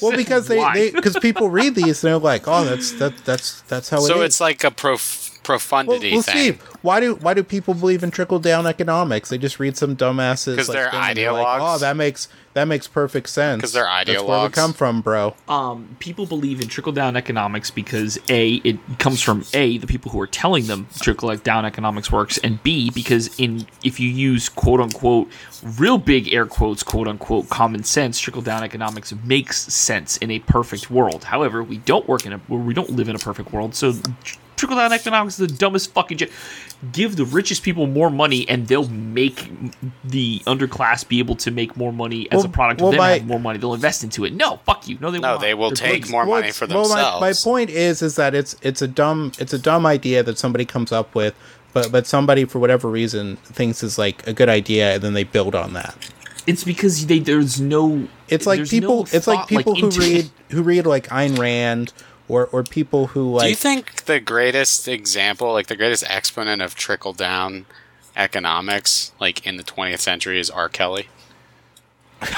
Well, because they because people read these and they're like, oh, that's that that's that's how it is. So it's like a prof- well, profundity well, thing. Steve, why do why do people believe in trickle down economics? They just read some dumbasses 'Cause like they're thing and they're like, oh, that makes that makes perfect sense. 'Cause they're That's where we ideologues? come from, bro. um, people believe in trickle down economics because a it comes from a the people who are telling them trickle down economics works, and b because in if you use quote unquote real big air quotes quote unquote common sense, trickle down economics makes sense in a perfect world. However, we don't work in a we don't live in a perfect world, so. Trickle down economics is the dumbest fucking shit. Give the richest people more money, and they'll make the underclass be able to make more money as a Well- product well, of them by- having more money. They'll invest into it. No, fuck you. No, they No, won't. they will They're take pigs. more money it's- for well, themselves. my, my point is is that it's it's a dumb it's a dumb idea that somebody comes up with, but but somebody for whatever reason thinks is like a good idea, and then they build on that. It's because they there's no. It's like people. no it's like thought, people who into- read who read like Ayn Rand, or or people who like. Do you think the greatest example, like the greatest exponent of trickle down economics, like in the 20th century, is R. Kelly?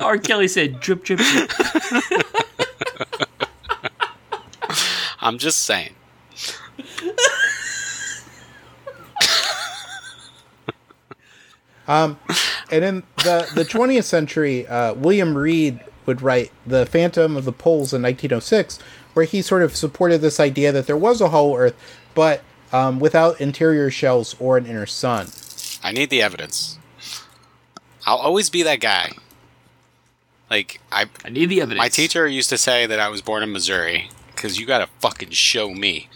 R. Kelly said, "Drip, drip, drip." I'm just saying. Um, and in the the twentieth century, uh, William Reed would write "The Phantom of the Poles" in 1906, where he sort of supported this idea that there was a hollow Earth, but um, without interior shells or an inner sun. I need the evidence. I'll always be that guy. Like I, I need the evidence. my teacher used to say that I was born in Missouri because you gotta fucking show me.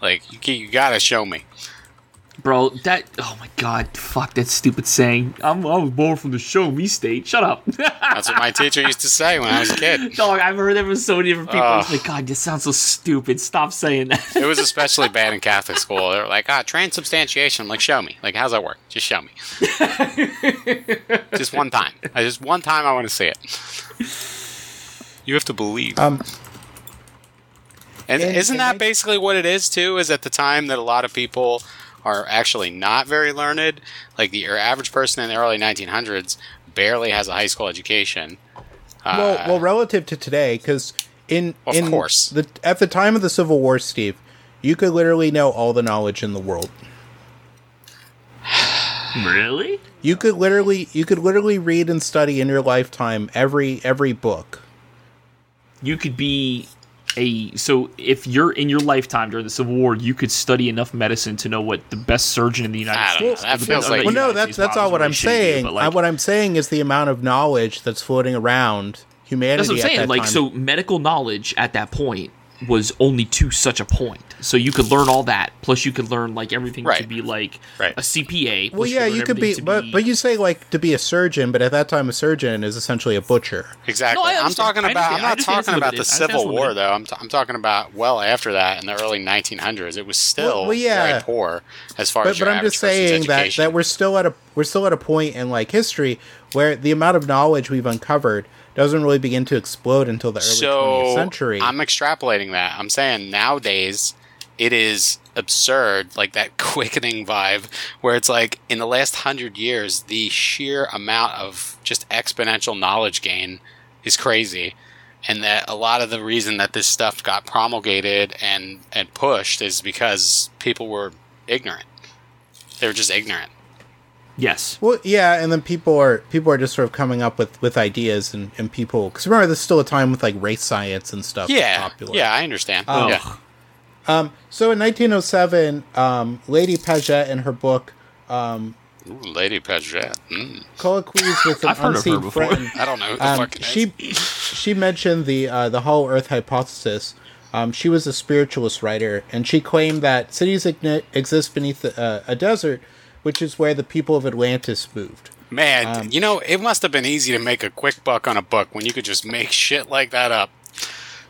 Like you, you gotta show me. Bro. That. Oh my god, fuck that stupid saying. I'm I was born from the show me state. Shut up. That's what my teacher used to say when I was a kid. Dog, I've heard that from so many different people. Ugh. It's like, God, this sounds so stupid. Stop saying that. It was especially bad in Catholic school. They were like, ah, transubstantiation. I'm like, show me. Like, how's that work? Just show me. just one time. I just one time I want to see it. You have to believe. Um, and in- isn't in that my- basically what it is too? Is at the time that a lot of people are actually not very learned. Like the your average person in the early 1900s barely has a high school education. well, Uh, well, relative to today, because in Of in course. the at the time of the Civil War, Steve, you could literally know all the knowledge in the world. Really? You could literally you could literally read and study in your lifetime every every book. You could be a so if you're in your lifetime during the Civil War, you could study enough medicine to know what the best surgeon in the United I don't know, States. that feels like- Well, no, United that's States that's models all what are I'm saying. but, Uh, like, what I'm saying is the amount of knowledge that's floating around humanity. That's what I'm at saying. that Like, time. so medical knowledge at that point was only to such a point. So you could learn all that. Plus, you could learn like everything to be like Right. a CPA. Well, yeah, learn you could be, everything to but but you say like to be a surgeon, but at that time a surgeon is essentially a butcher. Exactly. No, I I'm talking about. I'm not talking about the limited. I understand Civil War limited. though. I'm, t- I'm talking about well after that in the early 1900s. It was still Well- well, yeah. very poor as far But as your but I'm just saying that that we're still at a we're still at a point in like history where the amount of knowledge we've uncovered doesn't really begin to explode until the early 20th century. I'm extrapolating that. I'm saying nowadays it is absurd, like that quickening vibe, where it's like in the last hundred years, the sheer amount of just exponential knowledge gain is crazy. And that a lot of the reason that this stuff got promulgated and, and pushed is because people were ignorant. They were just ignorant. Yes. Well, yeah, and then people are people are just sort of coming up with with ideas and and people because remember there's still a time with like race science and stuff. Yeah. popular. Yeah, I understand. Oh. yeah. Um. So in 1907, um, Lady Paget in her book Ooh, Lady Paget. Mm. Colloquies with an I've heard of her Unseen. Friend. I don't know who the Um, fuck she she mentioned the uh, the Hollow Earth hypothesis. Um, she was a spiritualist writer, and she claimed that cities igni- exist beneath the, uh, a desert, which is where the people of Atlantis moved. Man, Um, you know, it must have been easy to make a quick buck on a book when you could just make shit like that up.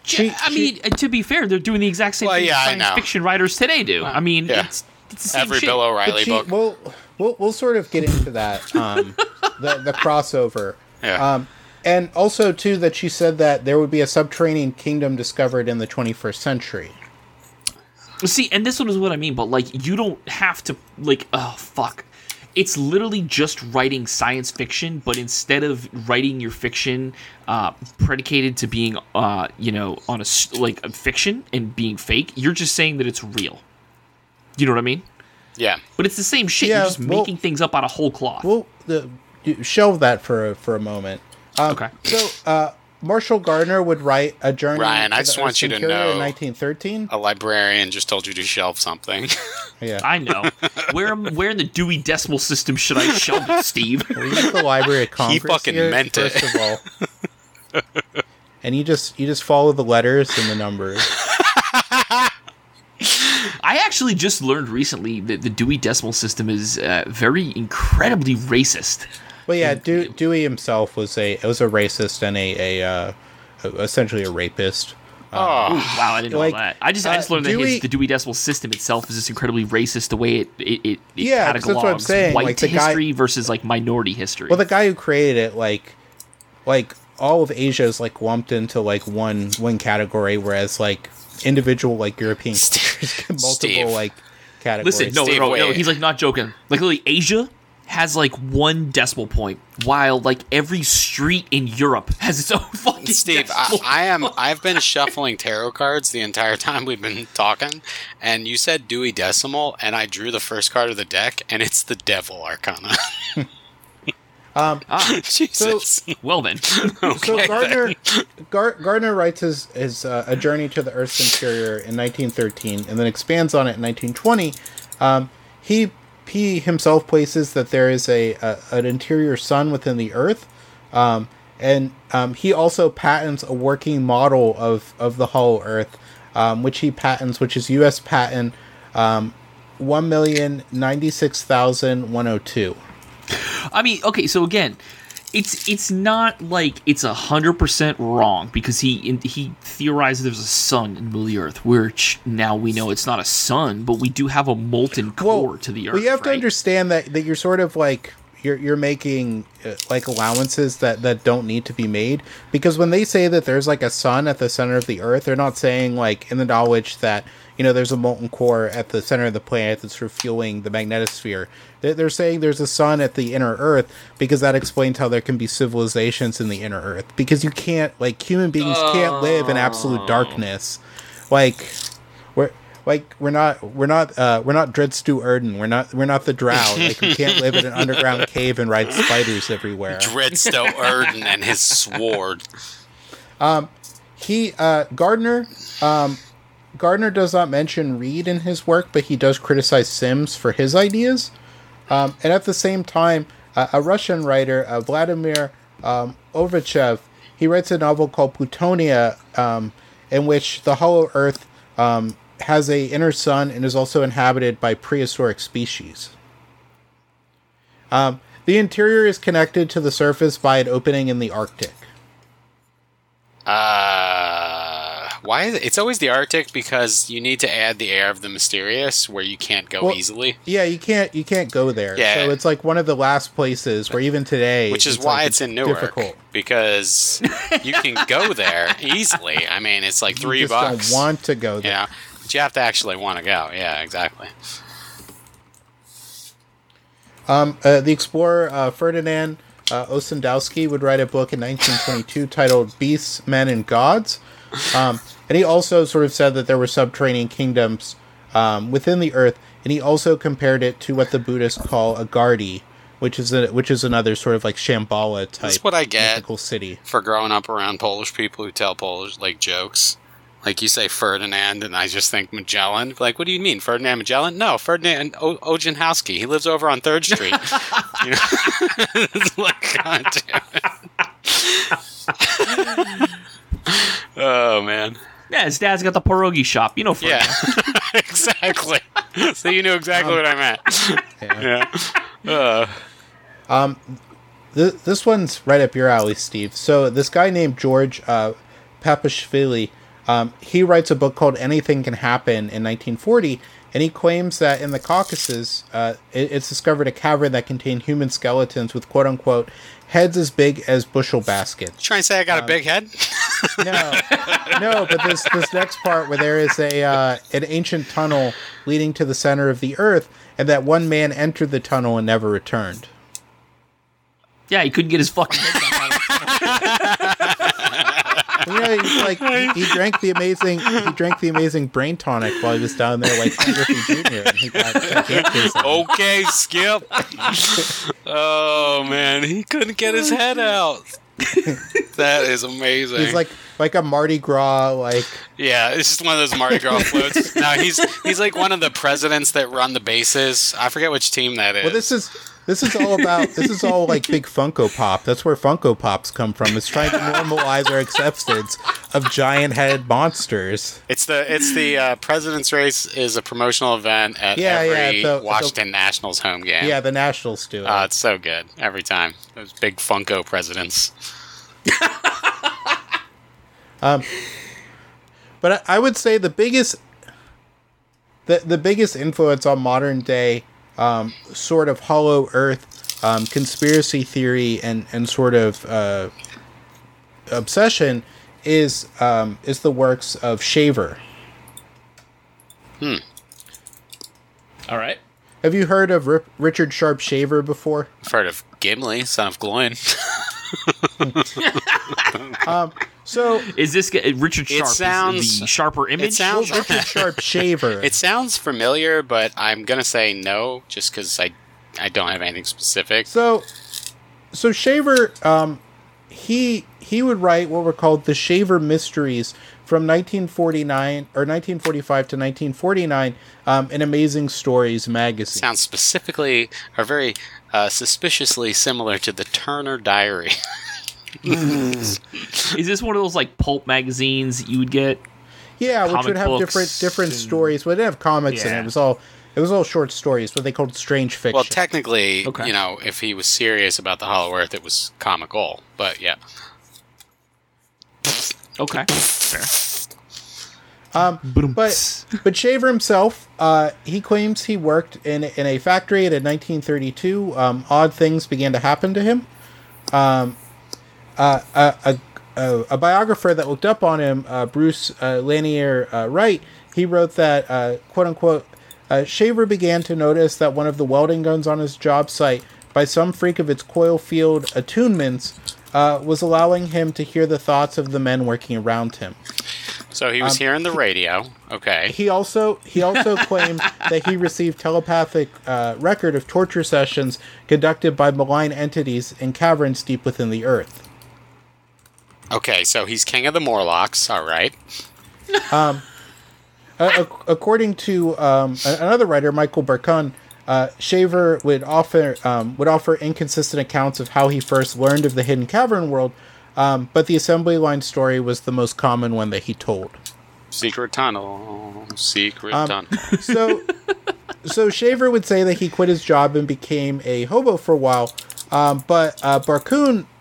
She- I she- mean, uh, to be fair, they're doing the exact same Well, thing yeah, I science know. fiction writers today do. I mean, Yeah. it's, it's the same Every shit. Bill O'Reilly she- book. We'll, we'll we'll sort of get into that um, the the crossover. Yeah. Um, and also too that she said that there would be a subterranean kingdom discovered in the 21st century. See, and this one is what I mean, but like you don't have to like oh fuck. It's literally just writing science fiction, but instead of writing your fiction uh, predicated to being uh, you know on a like a fiction and being fake, you're just saying that it's real. You know what I mean? yeah. But it's the same shit. Yeah, you're just well- making things up out of whole cloth. We'll the, you- shelve that for a, for a moment. Um, Okay. So uh, Marshall Gardner would write a journey. Ryan, to I just want you to know- in 1913. A librarian just told you to shelve something. Yeah. I know. where where in the Dewey Decimal System should I shelve it, Steve? Were you at the Library of Congress? He fucking here, meant it. first of all. and you just you just follow the letters and the numbers. I actually just learned recently that the Dewey Decimal System is uh, very incredibly racist. But yeah, Dew- Dewey himself was a was a racist and a a uh, essentially a rapist. Ooh, oh, wow, I didn't Like, know that. I just I uh, just learned that his, the Dewey Decimal System itself is just incredibly racist. The way it it, it, it Yeah, 'cause that's what I'm saying, white like, the guy- history versus like minority history. Well, the guy who created it, like, like all of Asia is like lumped into like one one category, whereas like individual like European cultures get multiple Steve. like categories. Listen, no, Steve, no, no, wait. he's like not joking. Like literally, Asia has like one decimal point, while like every street in Europe has its own fucking. Steve, I, decimal I am. I've been shuffling tarot cards the entire time we've been talking, and you said Dewey Decimal, and I drew the first card of the deck, and it's the Devil Arcana. um, Ah, Jesus. well then. So Okay, Gardner Gar- Gardner writes his, his uh, a journey to the Earth's interior in 1913, and then expands on it in 1920. Um, he he himself places that there is a, a an interior sun within the Earth, um, and um, he also patents a working model of of the Hollow Earth, um, which he patents, which is U.S. patent um, one million ninety six thousand one hundred two. I mean, okay, so again, it's it's not like it's a hundred percent wrong because he in, he theorized there's a sun in the middle earth, which now we know it's not a sun, but we do have a molten core to the earth. Well, you have to understand that that you're sort of like you're you're making uh, like allowances that that don't need to be made because when they say that there's like a sun at the center of the earth they're not saying like in the knowledge that you know there's a molten core at the center of the planet that's sort of fueling the magnetosphere they're, they're saying there's a sun at the inner earth because that explains how there can be civilizations in the inner earth because you can't like human beings can't live in absolute darkness like we're like we're not we're not uh we're not Drizzt Do'Urden. We're not we're not the Drow. Like we can't live in an underground cave and ride spiders everywhere. Drizzt Do'Urden and his sword. Um, he uh Gardner um Gardner does not mention Reed in his work, but he does criticize Symmes for his ideas. Um, and at the same time, uh, a Russian writer, uh, Vladimir um, he writes a novel called Plutonia, um, in which the Hollow Earth um, has a inner sun and is also inhabited by prehistoric species. Um, the interior is connected to the surface by an opening in the Arctic. Uh, why is it? It's always the Arctic because you need to add the air of the mysterious where you can't go Well, easily. Yeah, you can't you can't go there. Yeah. So it's like one of the last places where even today, Which is it's why like it's in Newark Difficult. because you can go there easily. I mean, it's like three you just bucks. don't want to go you there. know, but you have to actually want to go. Yeah, exactly. Um, uh, the explorer uh, Ferdinand uh, Osendowski would write a book in 1922 titled "Beasts, Men, and Gods," um, and he also sort of said that there were subterranean kingdoms um, within the earth, and he also compared it to what the Buddhists call Agharti, which is a, which is another sort of like Shambhala type That's what I get. mythical city. For growing up around Polish people who tell Polish like jokes. Like you say Ferdinand, and I just think Magellan. Like, what do you mean, Ferdinand Magellan? No, Ferdinand o- Ossendowski. He lives over on Third Street. you know, like, God damn it. oh man, Yeah, his dad's got the pierogi shop. You know, for yeah, exactly. So you knew exactly what I meant. Yeah. Yeah. Uh, Th- this one's right up your alley, Steve. So this guy named George uh, Papashvily, um, he writes a book called "Anything Can Happen" in 1940, and he claims that in the Caucasus, uh, it- it's discovered a cavern that contained human skeletons with "quote unquote" heads as big as bushel baskets. trying to say I got a big head? No, no, but this this next part where there is a uh, an ancient tunnel leading to the center of the earth, and that one man entered the tunnel and never returned. yeah, he couldn't get his fucking head back out. You know, he's like he, he drank the amazing he drank the amazing brain tonic while he was down there like Ken Griffey Jr. and he got gigantism. okay, Skip. oh man, he couldn't get his head out. that is amazing. He's like like a Mardi Gras like yeah, it's just one of those Mardi Gras floats. No, he's he's like one of the presidents that run the bases. I forget which team that is. well this is this is all about this is all like big Funko Pop. That's where Funko Pops come from. It's trying to normalize our acceptance of giant head monsters. It's the it's the uh, president's race is a promotional event at Yeah, yeah, every so- so- Washington Nationals home game. Yeah, the Nationals do it. Uh, it's so good every time. Those big Funko presidents. But I, I would say the biggest the the biggest influence on modern day um, sort of hollow earth um, conspiracy theory and and sort of uh, obsession is um, is the works of Shaver. Hmm. All right. Have you heard of Rip, Richard Sharpe Shaver before? I've heard of Gimli, son of Gloin. So Is this g- Richard It Sharp? is sounds- the sharper image. It sounds- Richard Sharpe Shaver. It sounds familiar, but I'm gonna say no, just because I I don't have anything specific. So, so Shaver, um, he he would write what were called the Shaver Mysteries from 1949 or 1945 to 1949 um, in Amazing Stories magazine. Sounds specifically or very uh, suspiciously similar to the Turner Diary. Is this one of those like pulp magazines that you would get? yeah, which would have different different and- stories, but it didn't have comics in it. Yeah. It was all it was all short stories, what they called strange fiction. well, technically, Okay. you know, if he was serious about the Hollow Earth, it was comical. But yeah, Okay. Fair. But but Shaver himself, uh, he claims he worked in in a factory and in 1932. Um, odd things began to happen to him. Um, uh, a, a, a, a biographer that looked up on him, uh, Bruce uh, Lanier uh, Wright, he wrote that uh, quote unquote. Uh, Shaver began to notice that one of the welding guns on his job site, by some freak of its coil field attunements, uh, was allowing him to hear the thoughts of the men working around him. So he Um, was hearing the radio. Okay. He also he also claimed that he received telepathic uh, record of torture sessions conducted by malign entities in caverns deep within the earth. Okay, so he's king of the Morlocks. All right. Uh, ac- according to um, another writer, Michael Barkun, uh, Shaver would offer um, would offer inconsistent accounts of how he first learned of the hidden cavern world, um, but the assembly line story was the most common one that he told. Secret tunnel. Secret Um, tunnel. so so Shaver would say that he quit his job and became a hobo for a while. Um, but uh,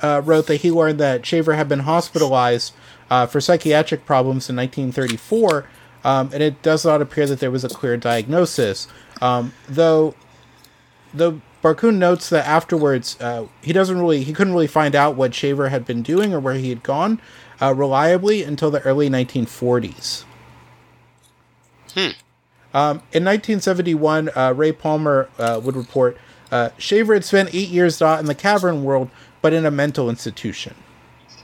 uh, wrote that he learned that Shaver had been hospitalized uh, for psychiatric problems in 1934, um, and it does not appear that there was a clear diagnosis. Um, though, though Barkun notes that afterwards uh, he doesn't really he couldn't really find out what Shaver had been doing or where he had gone uh, reliably until the early 1940s. Um, in 1971, uh, Ray Palmer uh, would report uh, Shaver had spent eight years not in the cavern world, but in a mental institution.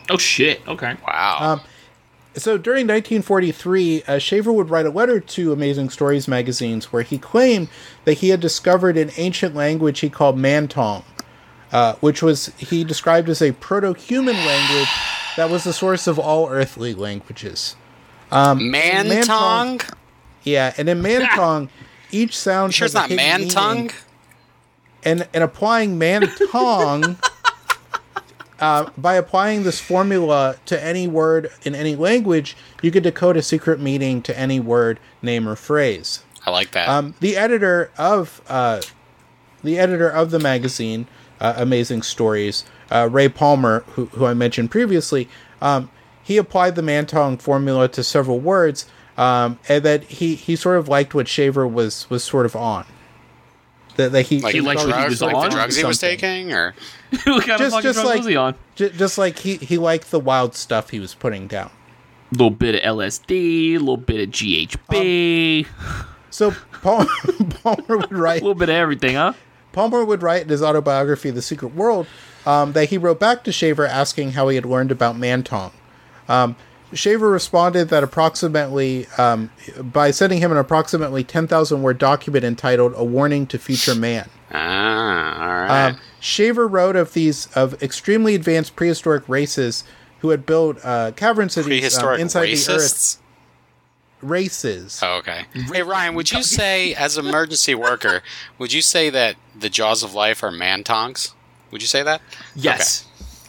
Oh shit. Okay. Wow. Um, So during 1943, uh, Shaver would write a letter to Amazing Stories magazines where he claimed that he had discovered an ancient language he called Mantong, uh, which was he described as a proto-human language that was the source of all earthly languages. man Man tongue? Yeah, and in Mantong, each sound Sure it's not Mantong. meaning. Tongue? and and applying Mantong. uh, by applying this formula to any word in any language, you could decode a secret meaning to any word, name, or phrase. I like that. Um, the editor of uh, the editor of the magazine, uh, Amazing Stories, uh, Ray Palmer, who, who I mentioned previously, um, he applied the Mantong formula to several words, um, and that he, he sort of liked what Shaver was was sort of on. That, that he like, he the likes what he drugs, was like on? the drugs he was taking, or what kind Just- fucking just like- was he on? J- just like he, he liked the wild stuff he was putting down. A little bit of LSD, a little bit of GHB, So Paul, Palmer would write a little bit of everything, huh? Palmer would write in his autobiography, The Secret World, um, that he wrote back to Shaver asking how he had learned about Mantong. Um, Shaver responded that approximately, um, by sending him an approximately 10,000 word document entitled A Warning to Future Man. ah, all right. Um, Shaver wrote of these, of extremely advanced prehistoric races who had built uh, cavern cities um, Prehistoric inside the earth. Races. Oh, okay. Hey Ryan, would you say, as emergency worker, would you say that the jaws of life are man tongues? Would you say that? Yes.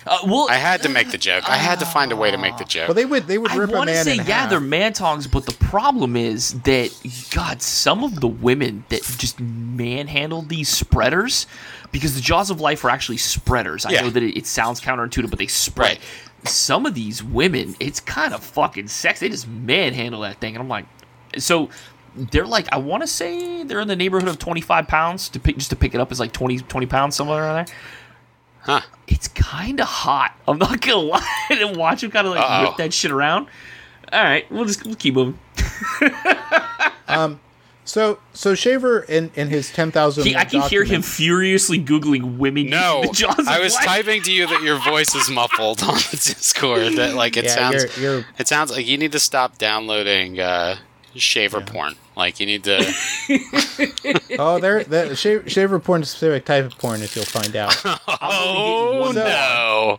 Uh, well, I had to make the joke. I had to find a way to make the joke. Well, they would they would I rip a want to man say in yeah, half. they're mantongs, but the problem is that God, some of the women that just manhandled these spreaders, because the jaws of life are actually spreaders. I Yeah. know that it, it sounds counterintuitive, but they spread. Right. Some of these women, it's kind of fucking sex. They just manhandle that thing, and I'm like, so they're like, I want to say they're in the neighborhood of 25 pounds to pick just to pick it up is like 20 20 pounds somewhere around there. Huh? It's kind of hot. I'm not gonna lie. and watch him kind of like Uh-oh. whip that shit around. All right, we'll just we'll keep moving. So so Shaver in in his ten thousand. I can hear him furiously googling women. No, the jaws of I was life. typing to you that your voice is muffled on the Discord. That like it Yeah, sounds. you're- you're- It sounds like you need to stop downloading uh, shaver porn. Like you need to. Oh, there the Shaver, Shaver porn is a specific type of porn. If you'll find out. oh one no!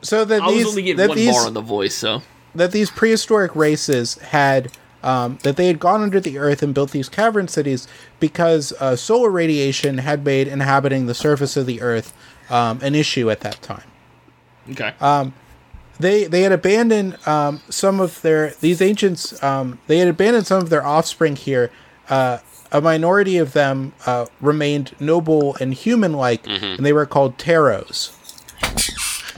So that I was these only getting that one these bar on the voice, so that these prehistoric races had um, that they had gone under the earth and built these cavern cities because uh, solar radiation had made inhabiting the surface of the earth um, an issue at that time. okay. They they had abandoned um, some of their these ancients um, they had abandoned some of their offspring here uh, a minority of them uh, remained noble and human like and they were called teros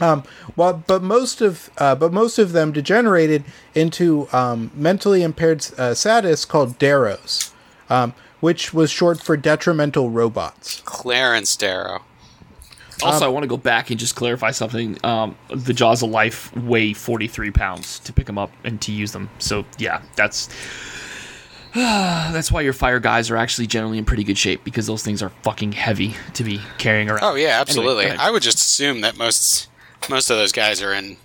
Um, well, but most of uh, but most of them degenerated into um, mentally impaired uh, sadists called Deros, um, which was short for detrimental robots. Clarence Darrow. Also, I want to go back and just clarify something. Um, the Jaws of Life weigh 43 pounds to pick them up and to use them. So, yeah, that's that's why your fire guys are actually generally in pretty good shape because those things are fucking heavy to be carrying around. Oh yeah, absolutely. go ahead. I would just assume that most most of those guys are in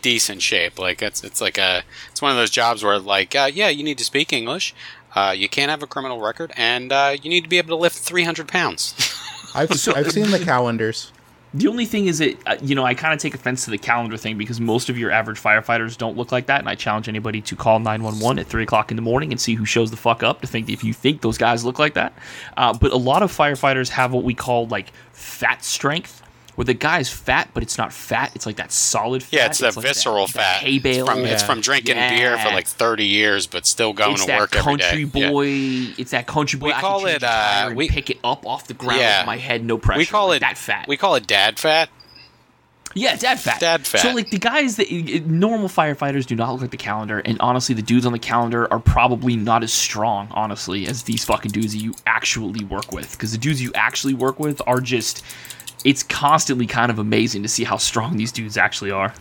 decent shape. Like it's it's like a it's one of those jobs where like uh, yeah, you need to speak English. Uh, you can't have a criminal record, and uh, you need to be able to lift 300 pounds. I've I've seen the calendars. The only thing is that uh, you know I kind of take offense to the calendar thing because most of your average firefighters don't look like that, and I challenge anybody to call nine one one at three o'clock in the morning and see who shows the fuck up to think if you think those guys look like that. Uh, but a lot of firefighters have what we call like fat strength, where the guy's fat, but it's not fat; it's like that solid. fat. yeah, it's like that- visceral that fat. hay bale. It's from, it's from drinking beer for like 30 years, but still going it's to work every day. country Yeah. boy. It's that country boy. We I call it, uh, we- pick it up off the ground Yeah. with my head, no pressure. We call like it that fat. We call it dad fat. Yeah, dad fat. Dad fat. So like the guys that normal firefighters do not look like the calendar, and honestly, the dudes on the calendar are probably not as strong, honestly, as these fucking dudes that you actually work with. Because the dudes you actually work with are just. It's constantly kind of amazing to see how strong these dudes actually are.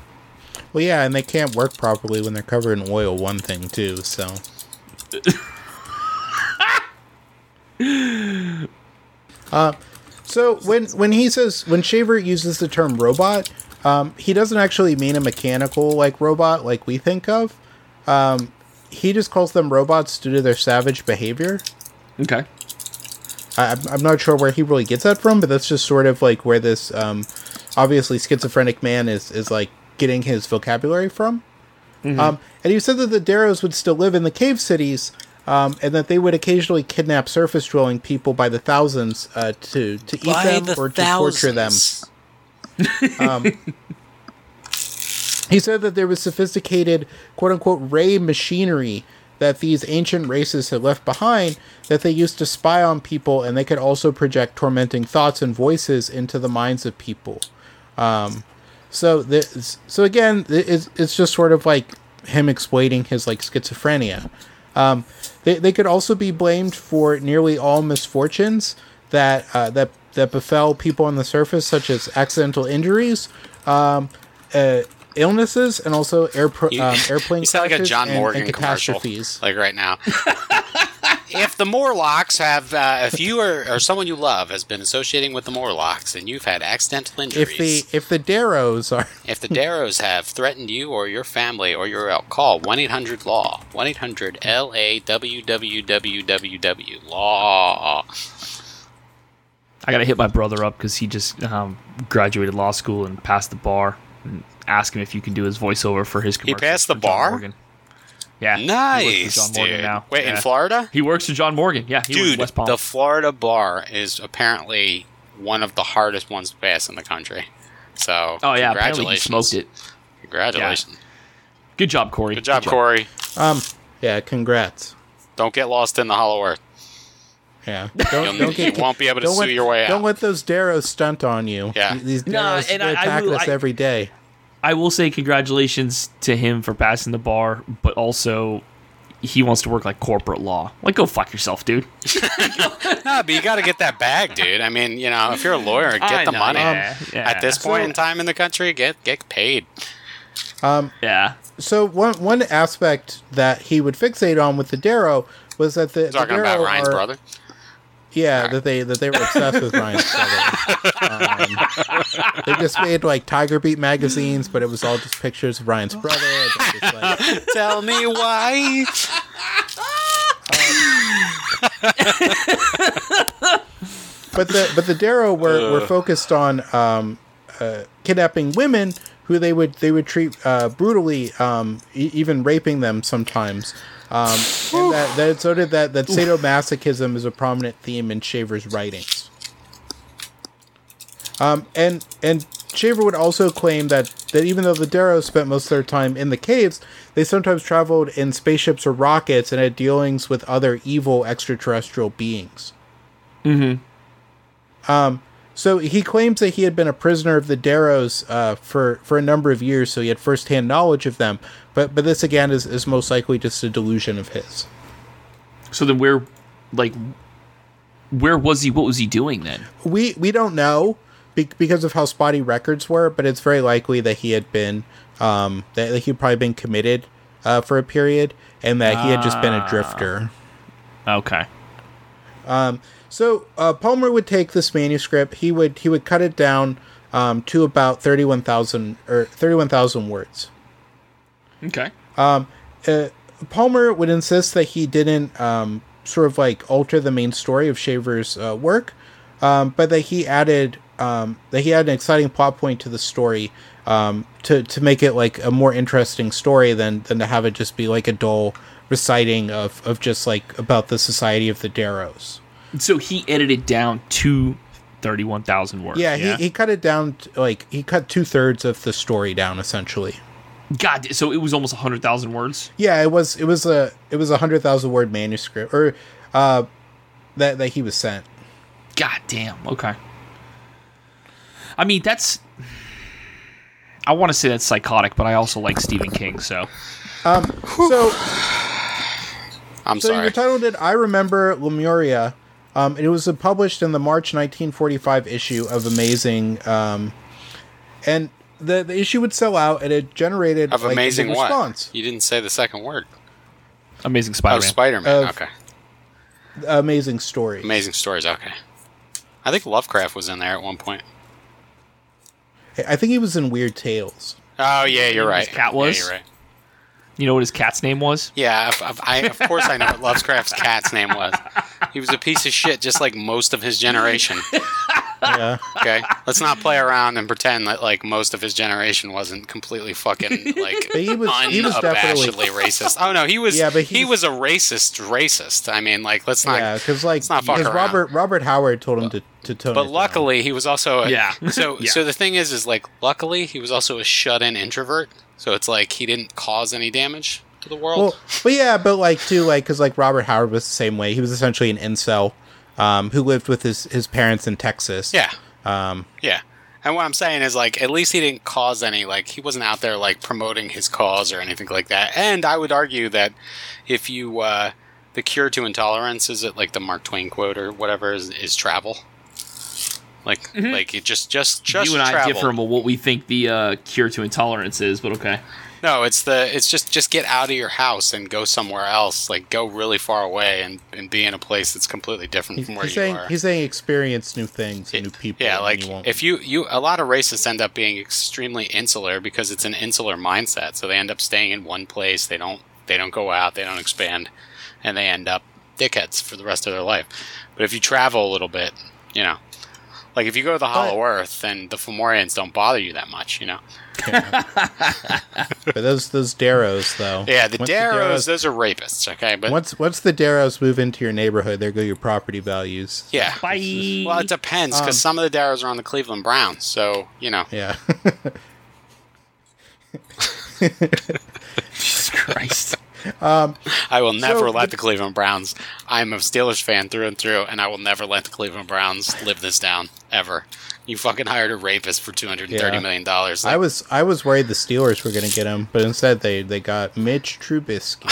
Well, yeah, and they can't work properly when they're covered in oil. One thing too. So. uh, so when when he says when Shaver uses the term robot, um, he doesn't actually mean a mechanical like robot like we think of. Um, he just calls them robots due to their savage behavior. Okay. I, I'm- I'm not sure where he really gets that from, but that's just sort of like where this um, obviously schizophrenic man is is like getting his vocabulary from. Um, and he said that the Deros would still live in the cave cities, um, and that they would occasionally kidnap surface dwelling people by the thousands uh, to to eat them or to torture them. He said that there was sophisticated, quote unquote, ray machinery that these ancient races had left behind that they used to spy on people, and they could also project tormenting thoughts and voices into the minds of people. Um, so this, so again, it's, it's just sort of like him exploiting his like schizophrenia. Um, they, they could also be blamed for nearly all misfortunes that uh, that that befell people on the surface, such as accidental injuries, um, uh, illnesses, and also air pro- You- um, airplane you sound like a crashes John and, Morgan and commercial, catastrophes. like right now. if the Morlocks have, uh, if you or, or someone you love has been associating with the Morlocks and you've had accidental injuries, If the if the Deros are If the Deros have threatened you or your family or your out, call 1 800 Law. 1 800 L A W W W W W Law. I gotta hit my brother up because he just um, graduated law school and passed the bar. And ask him if you can do his voiceover for his commercials. passed the for John bar? Morgan. Yeah, he works Nice. for John Morgan dude. now. Wait, in Florida? He works for John Morgan. Yeah, he works Dude, West Palm. the Florida bar is apparently one of the hardest ones to pass in the country. So, oh yeah, apparently he congratulations. smoked it. Congratulations. Good job, Corey. Good job, Corey. um yeah, congrats. Don't get lost in the hollow earth. Yeah, don't, You'll, don't you won't be able to don't sue let, your way out. Don't let those Deros stunt on you. Yeah. These No, Deros and they're I- I us I- every day. I will say congratulations to him for passing the bar, but also he wants to work like corporate law. Like, go fuck yourself, dude. no, but you got to get that bag, dude. I mean, you know, if you're a lawyer, get I the know, money. yeah, yeah. At this point So- in time in the country, get get paid. Um, yeah. So one one aspect that he would fixate on with the Dero was that the, the Talking about Ryan's are- brother. Yeah, that they that they were obsessed with Ryan's brother. Um, they just made like Tiger Beat magazines, but it was all just pictures of Ryan's brother. and like- Tell me why. but the but the Dero were, were focused on um, uh, kidnapping women who they would they would treat uh, brutally, um, e- even raping them sometimes. Um, and that, that it's noted that that sadomasochism is a prominent theme in Shaver's writings. Um, and and Shaver would also claim that that even though the Dero spent most of their time in the caves, they sometimes traveled in spaceships or rockets and had dealings with other evil extraterrestrial beings. So he claims that he had been a prisoner of the Deros uh, for for a number of years, so he had firsthand knowledge of them. But but this again is, is most likely just a delusion of his. So then where, like, where was he? What was he doing then? We we don't know be- because of how spotty records were, but it's very likely that he had been um, that, he'd probably been committed uh, for a period, and that he had just been a drifter. Okay. So uh, Palmer would take this manuscript. He would he would cut it down um, to about thirty one thousand or thirty one thousand words. Okay. Uh, Palmer would insist that he didn't um, sort of like alter the main story of Shaver's uh, work, um, but that he added um, that he had an exciting plot point to the story um, to to make it like a more interesting story than than to have it just be like a dull reciting of of just like about the society of the Deros. So he edited down to thirty-one thousand words. Yeah, He, he cut it down to, like he cut two thirds of the story down essentially. God, so it was almost hundred thousand words. Yeah, it was it was a it was a hundred thousand word manuscript or uh that that he was sent. God damn. Okay. I mean, that's. I want to say that's psychotic, but I also like Stephen King, so. So I'm so sorry. you titled it I Remember Lemuria. Um, and it was published in the March 1945 issue of Amazing. Um, and the, the issue would sell out, and it generated of like, amazing what? response. You didn't say the second word. Amazing Oh, Spider-Man. Spider Man. Of- okay. Amazing story. Amazing stories. Okay. I think Lovecraft was in there at one point. I think he was in Weird Tales. Oh yeah, you're right. His cat Yeah, was? you're right. You know what his cat's name was? Yeah, of, of, I, of course I know what Lovecraft's cat's name was. He was a piece of shit, just like most of his generation. Yeah. Okay, let's not play around and pretend that like most of his generation wasn't completely fucking like But he was- he was definitely- unabashedly racist. Oh no, he was. Yeah, but he was a racist racist. I mean, like let's not. yeah, because like let's not fuck because around. Robert Robert Howard told him to to tone it But down. luckily, he was also a, Yeah. So Yeah. so the thing is, is like luckily he was also a shut-in introvert. So it's like he didn't cause any damage to the world. Well, but yeah, but like too, like because like Robert Howard was the same way. He was essentially an incel, um, who lived with his his parents in Texas. yeah, Um, yeah. And what I'm saying is like at least he didn't cause any like he wasn't out there like promoting his cause or anything like that. And I would argue that if you uh, the cure to intolerance is it like the Mark Twain quote or whatever is, is travel. Like like it just just just you and I differ on what we think the uh, cure to intolerance is, but okay. No, it's the it's just just get out of your house and go somewhere else. Like go really far away and, and be in a place that's completely different he's, from where he's you saying are. he's saying experience new things, and new people. yeah, like you won't- if you you a lot of racists end up being extremely insular because it's an insular mindset. So they end up staying in one place. They don't they don't go out. They don't expand, and they end up dickheads for the rest of their life. But if you travel a little bit, you know. Like if you go to the Hollow Earth, then the Fomorians don't bother you that much, you know. but those those Deros though. Yeah, the Once Deros, those are rapists, okay? But Once once the Deros move into your neighborhood, there go your property values. yeah, Bye. Well, it depends because Um, some of the Deros are on the Cleveland Browns, so you know. Yeah. Jesus Christ. I will never So let the- the Cleveland Browns. I'm a Steelers fan through and through, and I will never let the Cleveland Browns live this down ever. You fucking hired a rapist for two hundred and thirty Yeah. million dollars. I was I was worried the Steelers were going to get him, but instead they they got Mitch Trubisky.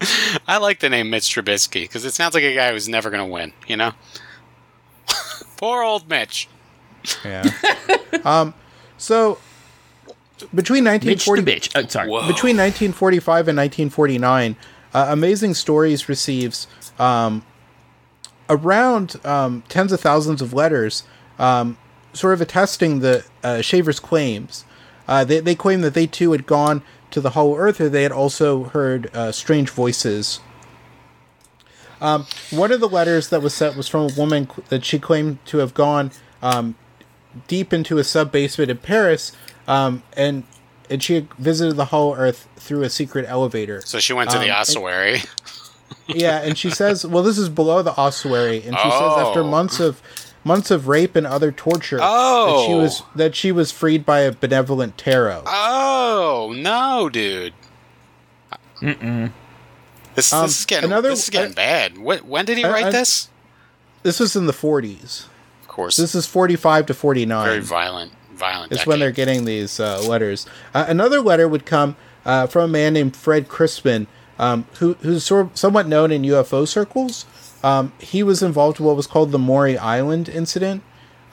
I like the name Mitch Trubisky because it sounds like a guy who's never going to win. You know, poor old Mitch. yeah. um. So between 1940 bitch. Oh, sorry. Whoa. between 1945 and 1949, uh, Amazing Stories receives um, around um, tens of thousands of letters, um, sort of attesting the uh, Shaver's claims. Uh, they, they claim that they too had gone to the Hollow Earth, or they had also heard uh, strange voices. Um, one of the letters that was sent was from a woman cl- that she claimed to have gone um, deep into a sub basement in Paris, um, and and she visited the Hollow Earth through a secret elevator. So she went to the Um, ossuary. yeah, and she says, "Well, this is below the ossuary," and she says after Oh. months of months of rape and other torture, that she Oh. was that she was freed by a benevolent tero. Oh no, dude. Mm-mm. This, Um, this is getting another- this is getting uh, bad. Wh- when did he I- write I- this? This was in the 40s. Of course. This is 45 to 49. very violent, violent. is when they're getting these uh, letters. Uh, another letter would come uh, from a man named Fred Crisman, um, who, who's sort of somewhat known in UFO circles. Um, he was involved in what was called the Maury Island incident,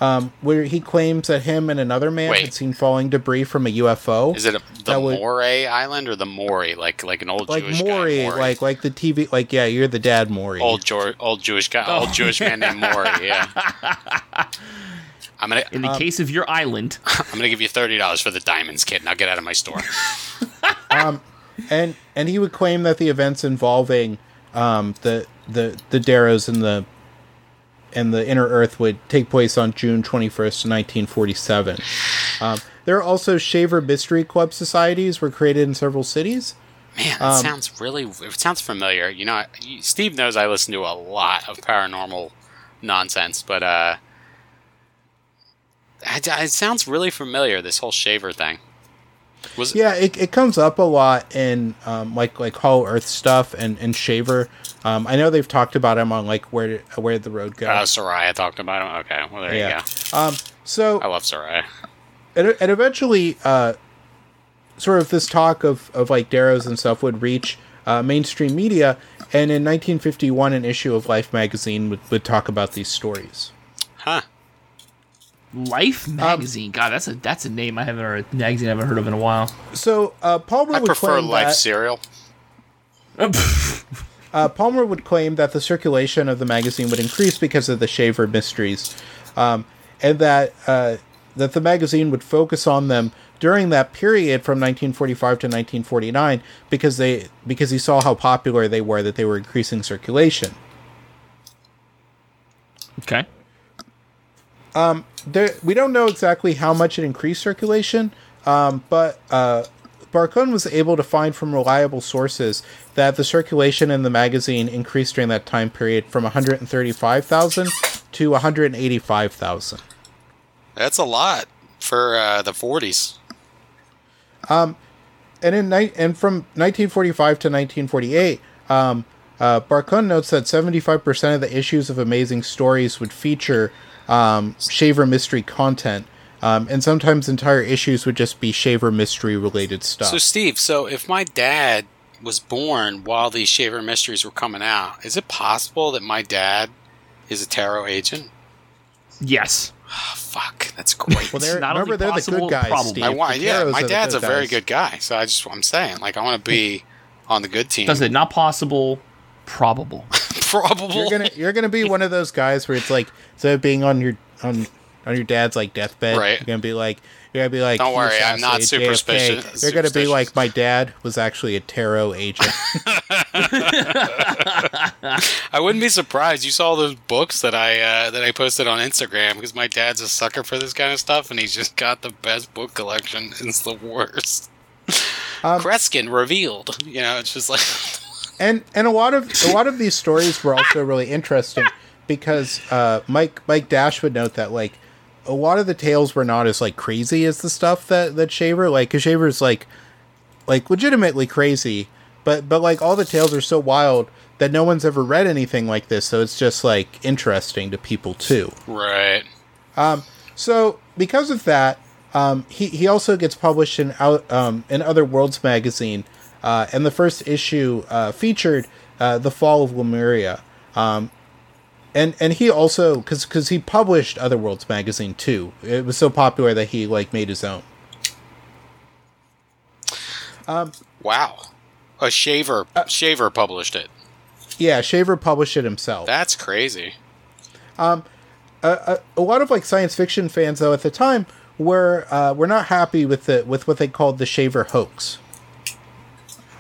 um, where he claims that him and another man Wait. had seen falling debris from a UFO. Is it a, the would- Moray Island or the Maury, like like an old like Jewish Maury, guy? Maury. like like the TV, like yeah, you're the dad Maury. old George, old Jewish guy, Oh. old Jewish man named Maury. Yeah. I'm gonna In the Um, case of your island, I'm gonna give you thirty dollars for the diamonds kit. Now get out of my store. and and he would claim that the events involving um, the the the Deros and the and the Inner Earth would take place on June twenty first, nineteen forty seven. Um, there are also Shaver Mystery Club societies were created in several cities. Man, Um, sounds really. It sounds familiar. You know, Steve knows I listen to a lot of paranormal nonsense, but uh, it, it sounds really familiar. This whole shaver thing. Was Yeah, it, it comes up a lot in um, like like Hollow Earth stuff and and Shaver. Um, I know they've talked about him on like where where the road goes. uh, Seriah talked about him? Okay, well there yeah. you go. Um, so I love Seriah. and, and eventually uh, sort of this talk of, of like Deros and stuff would reach uh, mainstream media and in 1951 an issue of life magazine would, would talk about these stories Huh? Life magazine. God, that's a that's a name I haven't or a magazine I haven't heard of in a while. so uh, palmer I would prefer claim Life that, cereal. uh, palmer would claim that the circulation of the magazine would increase because of the shaver mysteries um, and that uh, that the magazine would focus on them during that period from 1945 to 1949 because they because he saw how popular they were that they were increasing circulation Okay. There we don't know exactly how much it increased circulation, um, but uh, Barkun was able to find from reliable sources that the circulation in the magazine increased during that time period from 135,000 to 185,000. That's a lot for uh, the 40s. And in ni- and from 1945 to 1948, um, uh, Barkun notes that 75% of the issues of Amazing Stories would feature um, Shaver mystery content, um, and sometimes entire issues would just be Shaver mystery related stuff. So, Steve, so if my dad was born while these Shaver Mysteries were coming out, is it possible that my dad is a tero agent? Yes. Oh, fuck, that's great. well, they're, not remember only they're the possible, good guys, probable. Steve. I want, The yeah, my dad's a good very guys. good guy. So I just, I'm saying, like, I want to be on the good team. Does it not possible? Probable. Probable. You're gonna you're gonna be one of those guys where it's like instead of being on your on on your dad's like deathbed, Right. you're gonna be like you're gonna be like Don't "He worry, I'm not assassinated JFK." superstitious- You're gonna be like my dad was actually a tero agent. I wouldn't be surprised. You saw those books that I uh, that I posted on Instagram because my dad's a sucker for this kind of stuff, and he's just got the best book collection. It's the worst. Um, Kreskin revealed. You know, it's just like and and a lot of a lot of these stories were also really interesting because uh, Mike Mike Dash would note that like a lot of the tales were not as like crazy as the stuff that that Shaver like because Shaver's like like legitimately crazy, but but like all the tales are so wild that no one's ever read anything like this, so it's just like interesting to people too. right. Um. So because of that, um, he he also gets published in out um, in Other Worlds magazine, uh, and the first issue uh, featured uh, the fall of Lemuria. Um, and and he also because because he published Other Worlds magazine too. It was so popular that he like made his own. Wow. A shaver shaver published it. Yeah, Shaver published it himself. That's crazy. Um, a lot of like science fiction fans though at the time were uh, were not happy with the with what they called the Shaver hoax.